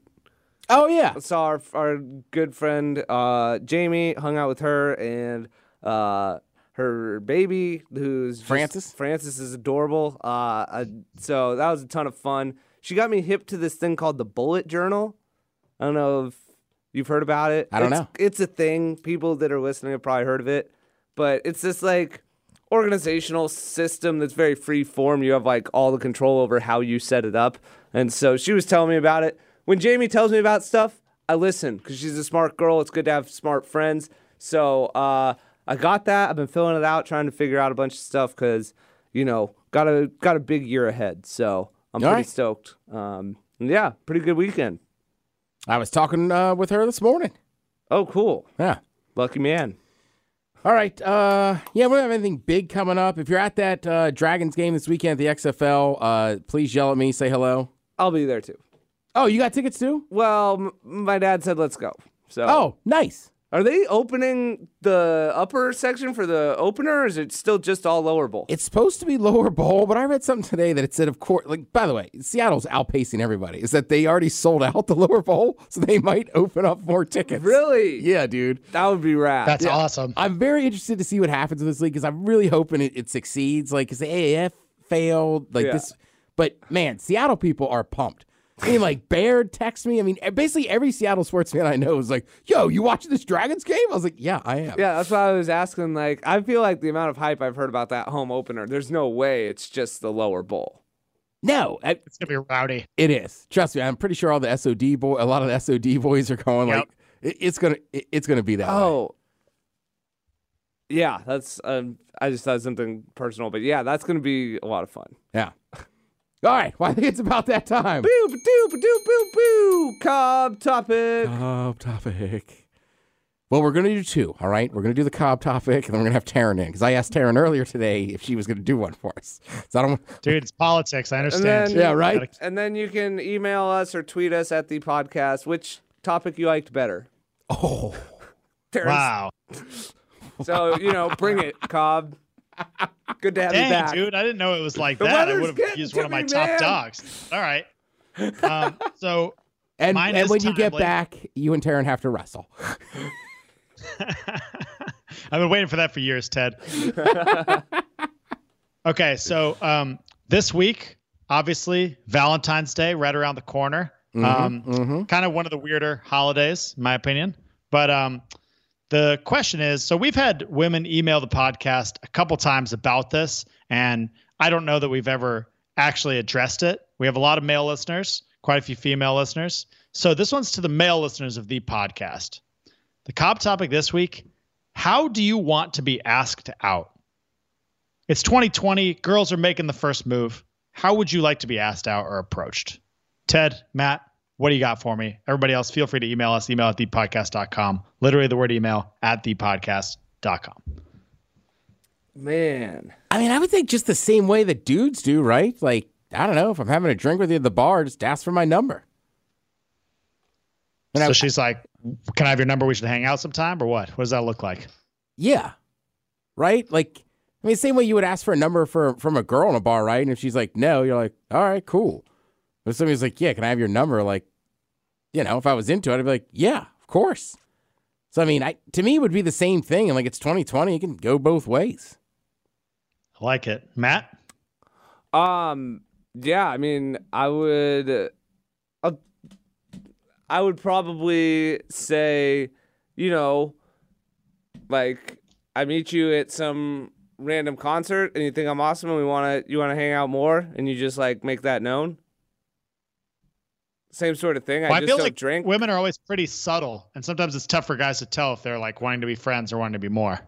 oh yeah. saw our, our good friend uh, Jamie, hung out with her and uh, her baby, who's just- Francis? Francis is adorable. Uh, I, so that was a ton of fun. She got me hip to this thing called the Bullet Journal. I don't know if you've heard about it. I don't It's- know. It's a thing. People that are listening have probably heard of it, but it's this like organizational system that's very free form. You have like all the control over how you set it up. And so she was telling me about it. When Jamie tells me about stuff, I listen because she's a smart girl. It's good to have smart friends. So uh, I got that. I've been filling it out, trying to figure out a bunch of stuff because you know got a got a big year ahead. So I'm All pretty right. stoked. Um, yeah, pretty good weekend. I was talking uh, with her this morning. Oh, cool. Yeah. Lucky man. All right. Uh, yeah, we don't have anything big coming up. If you're at that uh, Dragons game this weekend at the XFL, uh, please yell at me, say hello. I'll be there too. Oh, you got tickets too? Well, m- my dad said let's go. So Oh, nice. Are they opening the upper section for the opener, or is it still just all lower bowl? It's supposed to be lower bowl, but I read something today that it said, of course, like, by the way, Seattle's outpacing everybody. Is that they already sold out the lower bowl, so they might open up more tickets. Really? Yeah, dude. That would be rad. That's awesome. I'm very interested to see what happens with this league because I'm really hoping it, it succeeds. Like, because the AAF failed, like Yeah. this, but man, Seattle people are pumped. I mean, like Baird texts me. I mean, basically every Seattle sports fan I know is like, "Yo, you watching this Dragons game?" I was like, "Yeah, I am." yeah, that's why I was asking. Like, I feel like the amount of hype I've heard about that home opener, there's no way it's just the lower bowl. No, I, It's gonna be rowdy. it is. Trust me, I'm pretty sure all the SOD boy, a lot of the SOD boys are going Yep. like, it, "It's gonna, it- it's gonna be that." way. Oh, yeah, that's. Um, I just thought something personal, but yeah, that's gonna be a lot of fun. yeah. All right, well, I think it's about that time. Boo, ba doo, ba doo, boo, boo. Cobb topic. Cobb topic. Well, we're going to do two, all right? We're going to do the Cobb topic, and then we're going to have Taryn in because I asked Taryn earlier today if she was going to do one for us. So I don't. Dude, it's politics. I understand. then- Yeah, right. And then you can email us or tweet us at the podcast which topic you liked better. Oh, Terrence. Wow. So you know, bring it, Cobb. Good to have you back. dude. I didn't know it was like The that. I would have used one of my me, top man. dogs. All right. Um, so and and when you get back, you and Taryn have to wrestle. I've been waiting for that for years, Ted. okay, so um, this week, obviously, Valentine's Day right around the corner. um, Kind of one of the weirder holidays, in my opinion. But um, the question is so we've had women email the podcast a couple times about this, and I don't know that we've ever actually addressed it. We have a lot of male listeners, quite a few female listeners. So this one's to the male listeners of the podcast. The Cobb topic this week How do you want to be asked out? It's 2020. Girls are making the first move. How would you like to be asked out or approached? Ted, Matt, what do you got for me? Everybody else, feel free to email us. Email at thepodcast.com. Literally the word email at thepodcast.com. Man. I mean, I would think just the same way that dudes do, right? Like, I don't know, if I'm having a drink with you at the bar, just ask for my number. And so I- she's like, Can I have your number? We should hang out sometime or what? What does that look like? Yeah. Right? Like, I mean, same way you would ask for a number for from a girl in a bar, right? And if she's like, no, you're like, all right, cool. But if somebody's like, yeah, can I have your number? Like, you know, if I was into it, I'd be like, yeah, of course. So, I mean, I to me, it would be the same thing. And like, it's 2020, it can go both ways. I like it. Matt? Um. Yeah. I mean, I would. Uh, I would probably say, you know, like I meet you at some random concert and you think I'm awesome and we want to you want to hang out more and you just like make that known. Same sort of thing. Well, I I, just feel don't like drink. women are always pretty subtle, and sometimes it's tough for guys to tell if they're like wanting to be friends or wanting to be more.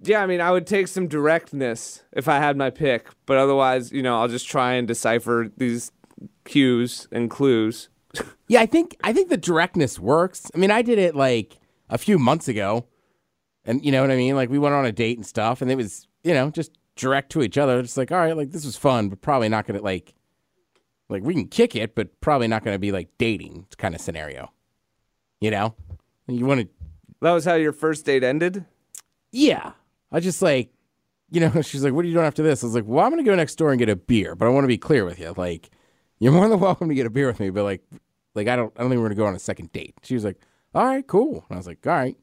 Yeah, I mean, I would take some directness if I had my pick, but otherwise, you know, I'll just try and decipher these cues and clues. Yeah, I think I think the directness works. I mean, I did it like a few months ago, and you know what I mean. Like we went on a date and stuff, and it was you know just direct to each other. Just like, all right, like this was fun, but probably not gonna like like we can kick it, but probably not gonna be like dating kind of scenario. You know, you want to That was how your first date ended? yeah. I just like, you know, she's like, "What are you doing after this?" I was like, "Well, I'm gonna go next door and get a beer." But I want to be clear with you, like, you're more than welcome to get a beer with me, but like, like I don't, I don't think we're gonna go on a second date. She was like, "All right, cool," and I was like, "All right,"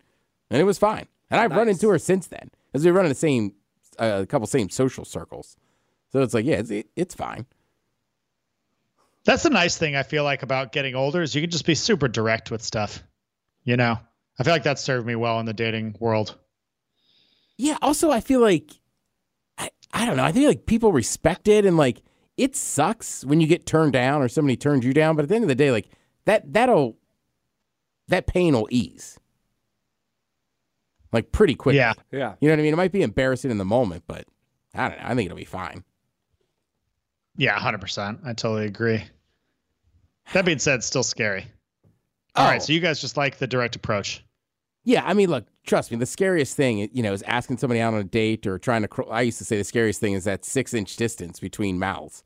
and it was fine. And I've run into her since then, as we run in the same, uh, a couple same social circles. So it's like, yeah, it's it, it's fine. That's the nice thing I feel like about getting older is you can just be super direct with stuff. You know, I feel like that served me well in the dating world. Yeah. Also, I feel like I, I don't know. I think like people respect it, and like it sucks when you get turned down or somebody turns you down. But at the end of the day, like that that'll that pain will ease like pretty quickly. Yeah. Yeah. You know what I mean? It might be embarrassing in the moment, but I don't know. I think it'll be fine. Yeah, 100%. I totally agree. That being said, still scary. All right, Oh. so you guys just like the direct approach. Yeah, I mean, look, trust me. The scariest thing, you know, is asking somebody out on a date or trying to. Cr- I used to say the scariest thing is that six inch distance between mouths.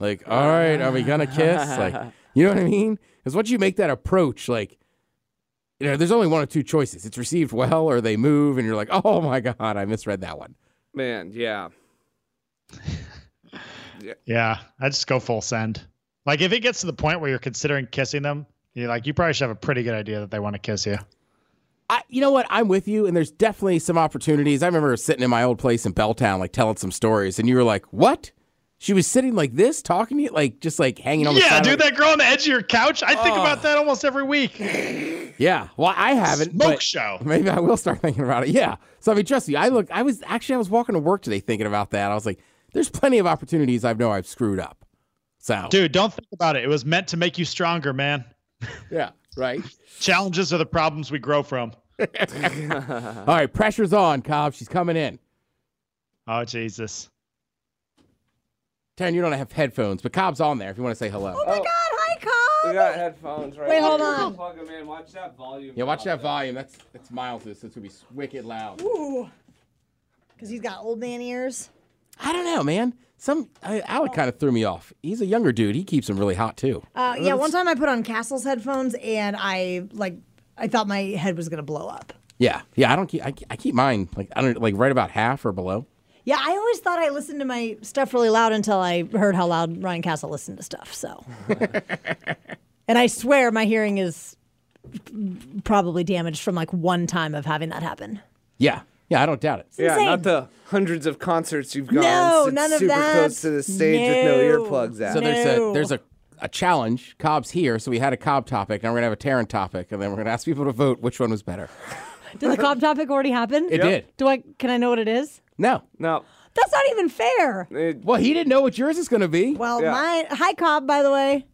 Like, all right, are we gonna kiss? Like, You know what I mean? Because once you make that approach, like, you know, there's only one or two choices. It's received well, or they move, and you're like, oh my god, I misread that one. Man, yeah. Yeah, I just go full send. Like if it gets to the point where you're considering kissing them, you're like you probably should have a pretty good idea that they want to kiss you. I, you know what? I'm with you, and there's definitely some opportunities. I remember sitting in my old place in Belltown, like telling some stories, and you were like, "What?" She was sitting like this, talking to you, like just like hanging on the Yeah, side. dude, of that girl on the edge of your couch. I think about that almost every week. Yeah, well, I haven't. Smoke show. Maybe I will start thinking about it. Yeah. So I mean, trust me. I look. I was actually I was walking to work today thinking about that. I was like, "There's plenty of opportunities I know I've screwed up." So Dude, don't think about it. It was meant to make you stronger, man. yeah, right. Challenges are the problems we grow from. All right, pressure's on, Cobb. She's coming in. Oh Jesus. Taryn, you don't have headphones, but Cobb's on there if you want to say hello. Oh my God, hi, We Cobb. got headphones right Wait, hold on. Plug them in. Watch that volume. Yeah, watch that volume. That's that's Miles's. It's gonna be wicked loud. Ooh. Because he's got old man ears. I don't know, man. Some I, Alec kind of threw me off. He's a younger dude. He keeps him really hot too. Uh, yeah, one time I put on Castle's headphones and I like I thought my head was gonna blow up. Yeah, yeah. I don't keep. I, I keep mine like I don't like right about half or below. Yeah, I always thought I listened to my stuff really loud until I heard how loud Ryan Castle listened to stuff. So, and I swear my hearing is probably damaged from like one time of having that happen. Yeah, yeah. I don't doubt it. Yeah, insane. not the hundreds of concerts you've gone. No, sit none of super that. close to the stage with no No. earplugs at. So there's a there's a, a challenge. Cobb's here, so we had a Cobb topic, and we're gonna have a Taryn topic, and then we're gonna ask people to vote which one was better. Did the Cobb topic already happen? It did. Do I? Can I know what it is? No. no, That's not even fair. it- Well, he didn't know what yours is gonna be. Well, Yeah. mine. Hi, Cobb. By the way,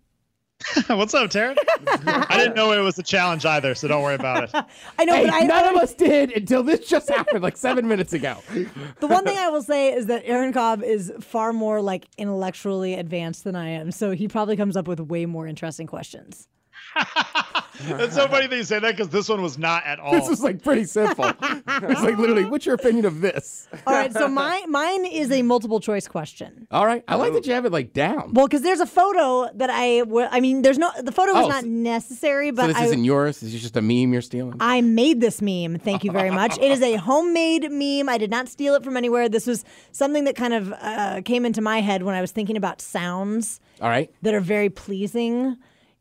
What's up, Taryn? I didn't know it was a challenge either, so don't worry about it. I know, Hey, but I, none I- of us did until this just happened like seven minutes ago. The one thing I will say is that Aaron Cobb is far more like intellectually advanced than I am, so he probably comes up with way more interesting questions. It's so funny that you say that because this one was not at all. This was like pretty simple. it's like literally, what's your opinion of this? All right, so my mine is a multiple choice question. All right, I like that you have it like down. Well, because there's a photo that I, w- I mean, there's no the photo was Oh, not so- necessary, So but this I, isn't yours. This is just a meme you're stealing. I made this meme. Thank you very much. it is a homemade meme. I did not steal it from anywhere. This was something that kind of uh, came into my head when I was thinking about sounds. All right. that are very pleasing.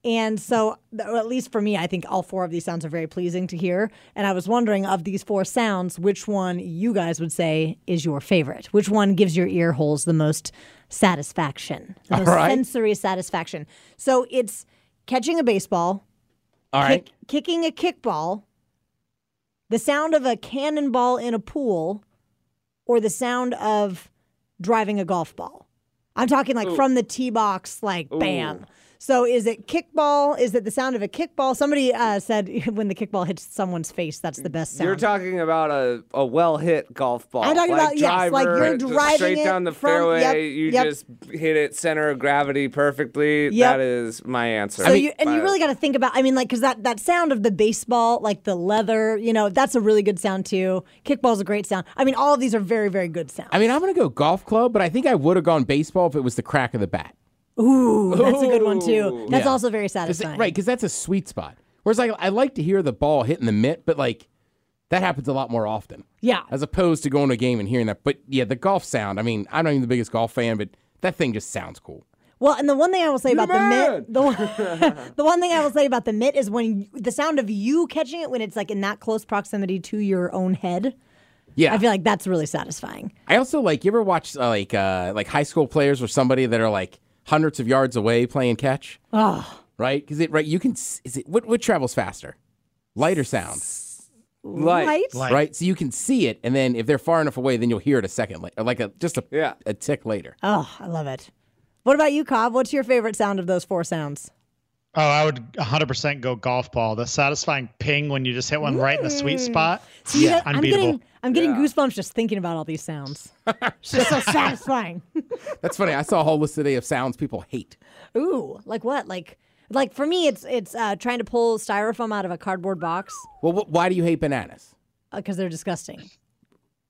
And so, at least for me, I think all four of these sounds are very pleasing to hear. And I was wondering, of these four sounds, which one you guys would say is your favorite? Which one gives your ear holes the most satisfaction, the most right. sensory satisfaction? So it's catching a baseball, All right. kick- kicking a kickball, the sound of a cannonball in a pool, or the sound of driving a golf ball. I'm talking like from the tee box, like bam. So is it kickball? Is it the sound of a kickball? Somebody uh, said when the kickball hits someone's face, that's the best sound. You're talking about a, a well hit golf ball. I'm talking like about- yes, like you're just driving straight it down the from- fairway. yep, you yep. just hit it center of gravity perfectly. Yep. That is my answer. So you and you really got to think about. I mean, like because that that sound of the baseball, like the leather, you know, that's a really good sound too. Kickball's a great sound. I mean, all of these are very very good sounds. I mean, I'm gonna go golf club, but I think I would have gone baseball if it was the crack of the bat. Ooh, that's a good one too. That's Yeah. also very 'Cause it- satisfying. right, because that's a sweet spot. Whereas like I like to hear the ball hitting the mitt, but like that happens a lot more often. Yeah. As opposed to going to a game and hearing that. But yeah, the golf sound. I mean, I'm not even the biggest golf fan, but that thing just sounds cool. Well, and the one thing I will say about the mitt, the one, the one thing I will say about the mitt is when you- the sound of you catching it when it's like in that close proximity to your own head. Yeah. I feel like that's really satisfying. I also like you ever watch uh, like uh, like high school players or somebody that are like hundreds of yards away playing catch. Oh, Right? Because it right you can is it what what travels faster, light or sound? Light. right? Light. Right. So you can see it, and then if they're far enough away, then you'll hear it a second later, like a just a Yeah. a tick later. Oh, I love it. What about you, Cobb? What's your favorite sound of those four sounds? Oh, I would 100% go golf ball. The satisfying ping when you just hit one right in the sweet spot. See, yeah, I'm unbeatable. getting I'm getting Yeah. goosebumps just thinking about all these sounds. It's just so satisfying. That's funny. I saw a whole list today of sounds people hate. Ooh, like what? Like like for me, it's it's uh, trying to pull styrofoam out of a cardboard box Well, wh- why do you hate bananas? because they're disgusting.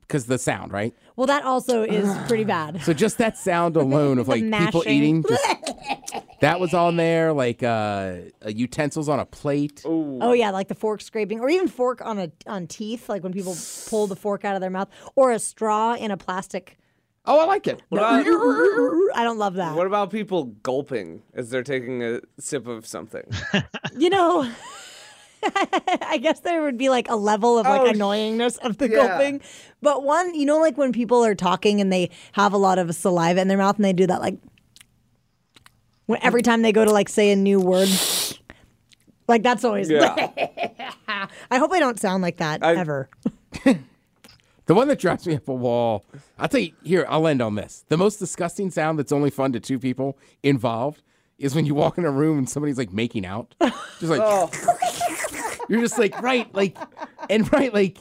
Because the sound, right? Well, that also is pretty bad. So just that sound alone of like people eating, just That was on there, like uh, uh, utensils on a plate. Oh yeah, like the fork scraping, or even fork on a on teeth, like when people pull the fork out of their mouth, or a straw in a plastic. Oh, I like it. I don't love that. What about people gulping as they're taking a sip of something? You know, I guess there would be like a level of like Oh, annoyingness of the yeah. gulping. But one, you know, like when people are talking and they have a lot of saliva in their mouth and they do that like when every time they go to like say a new word. Like that's always Yeah. I hope I don't sound like that I- ever. The one that drives me up a wall. I'll tell you. Here, I'll end on this. The most disgusting sound that's only fun to two people involved is when you walk in a room and somebody's like making out, just like oh. You're just like right, like and right, like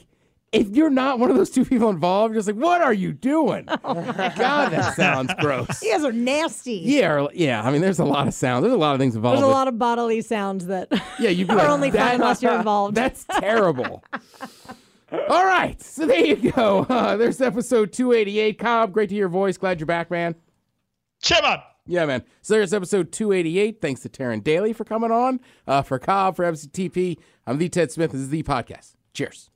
if you're not one of those two people involved, you're just like, what are you doing? Oh God, that sounds gross. You guys are nasty. Yeah, or- yeah. I mean, there's a lot of sounds. There's a lot of things involved. There's a with- lot of bodily sounds that Yeah, you'd be are like, only fun unless you're involved. That's terrible. All right, so there you go. Uh, there's episode 288. Cobb, great to hear your voice. Glad you're back, man. Chimon. Yeah, man. So there's episode 288. Thanks to Taryn Daly for coming on. Uh, for Cobb, for FCTP, I'm the Ted Smith. This is the podcast. Cheers.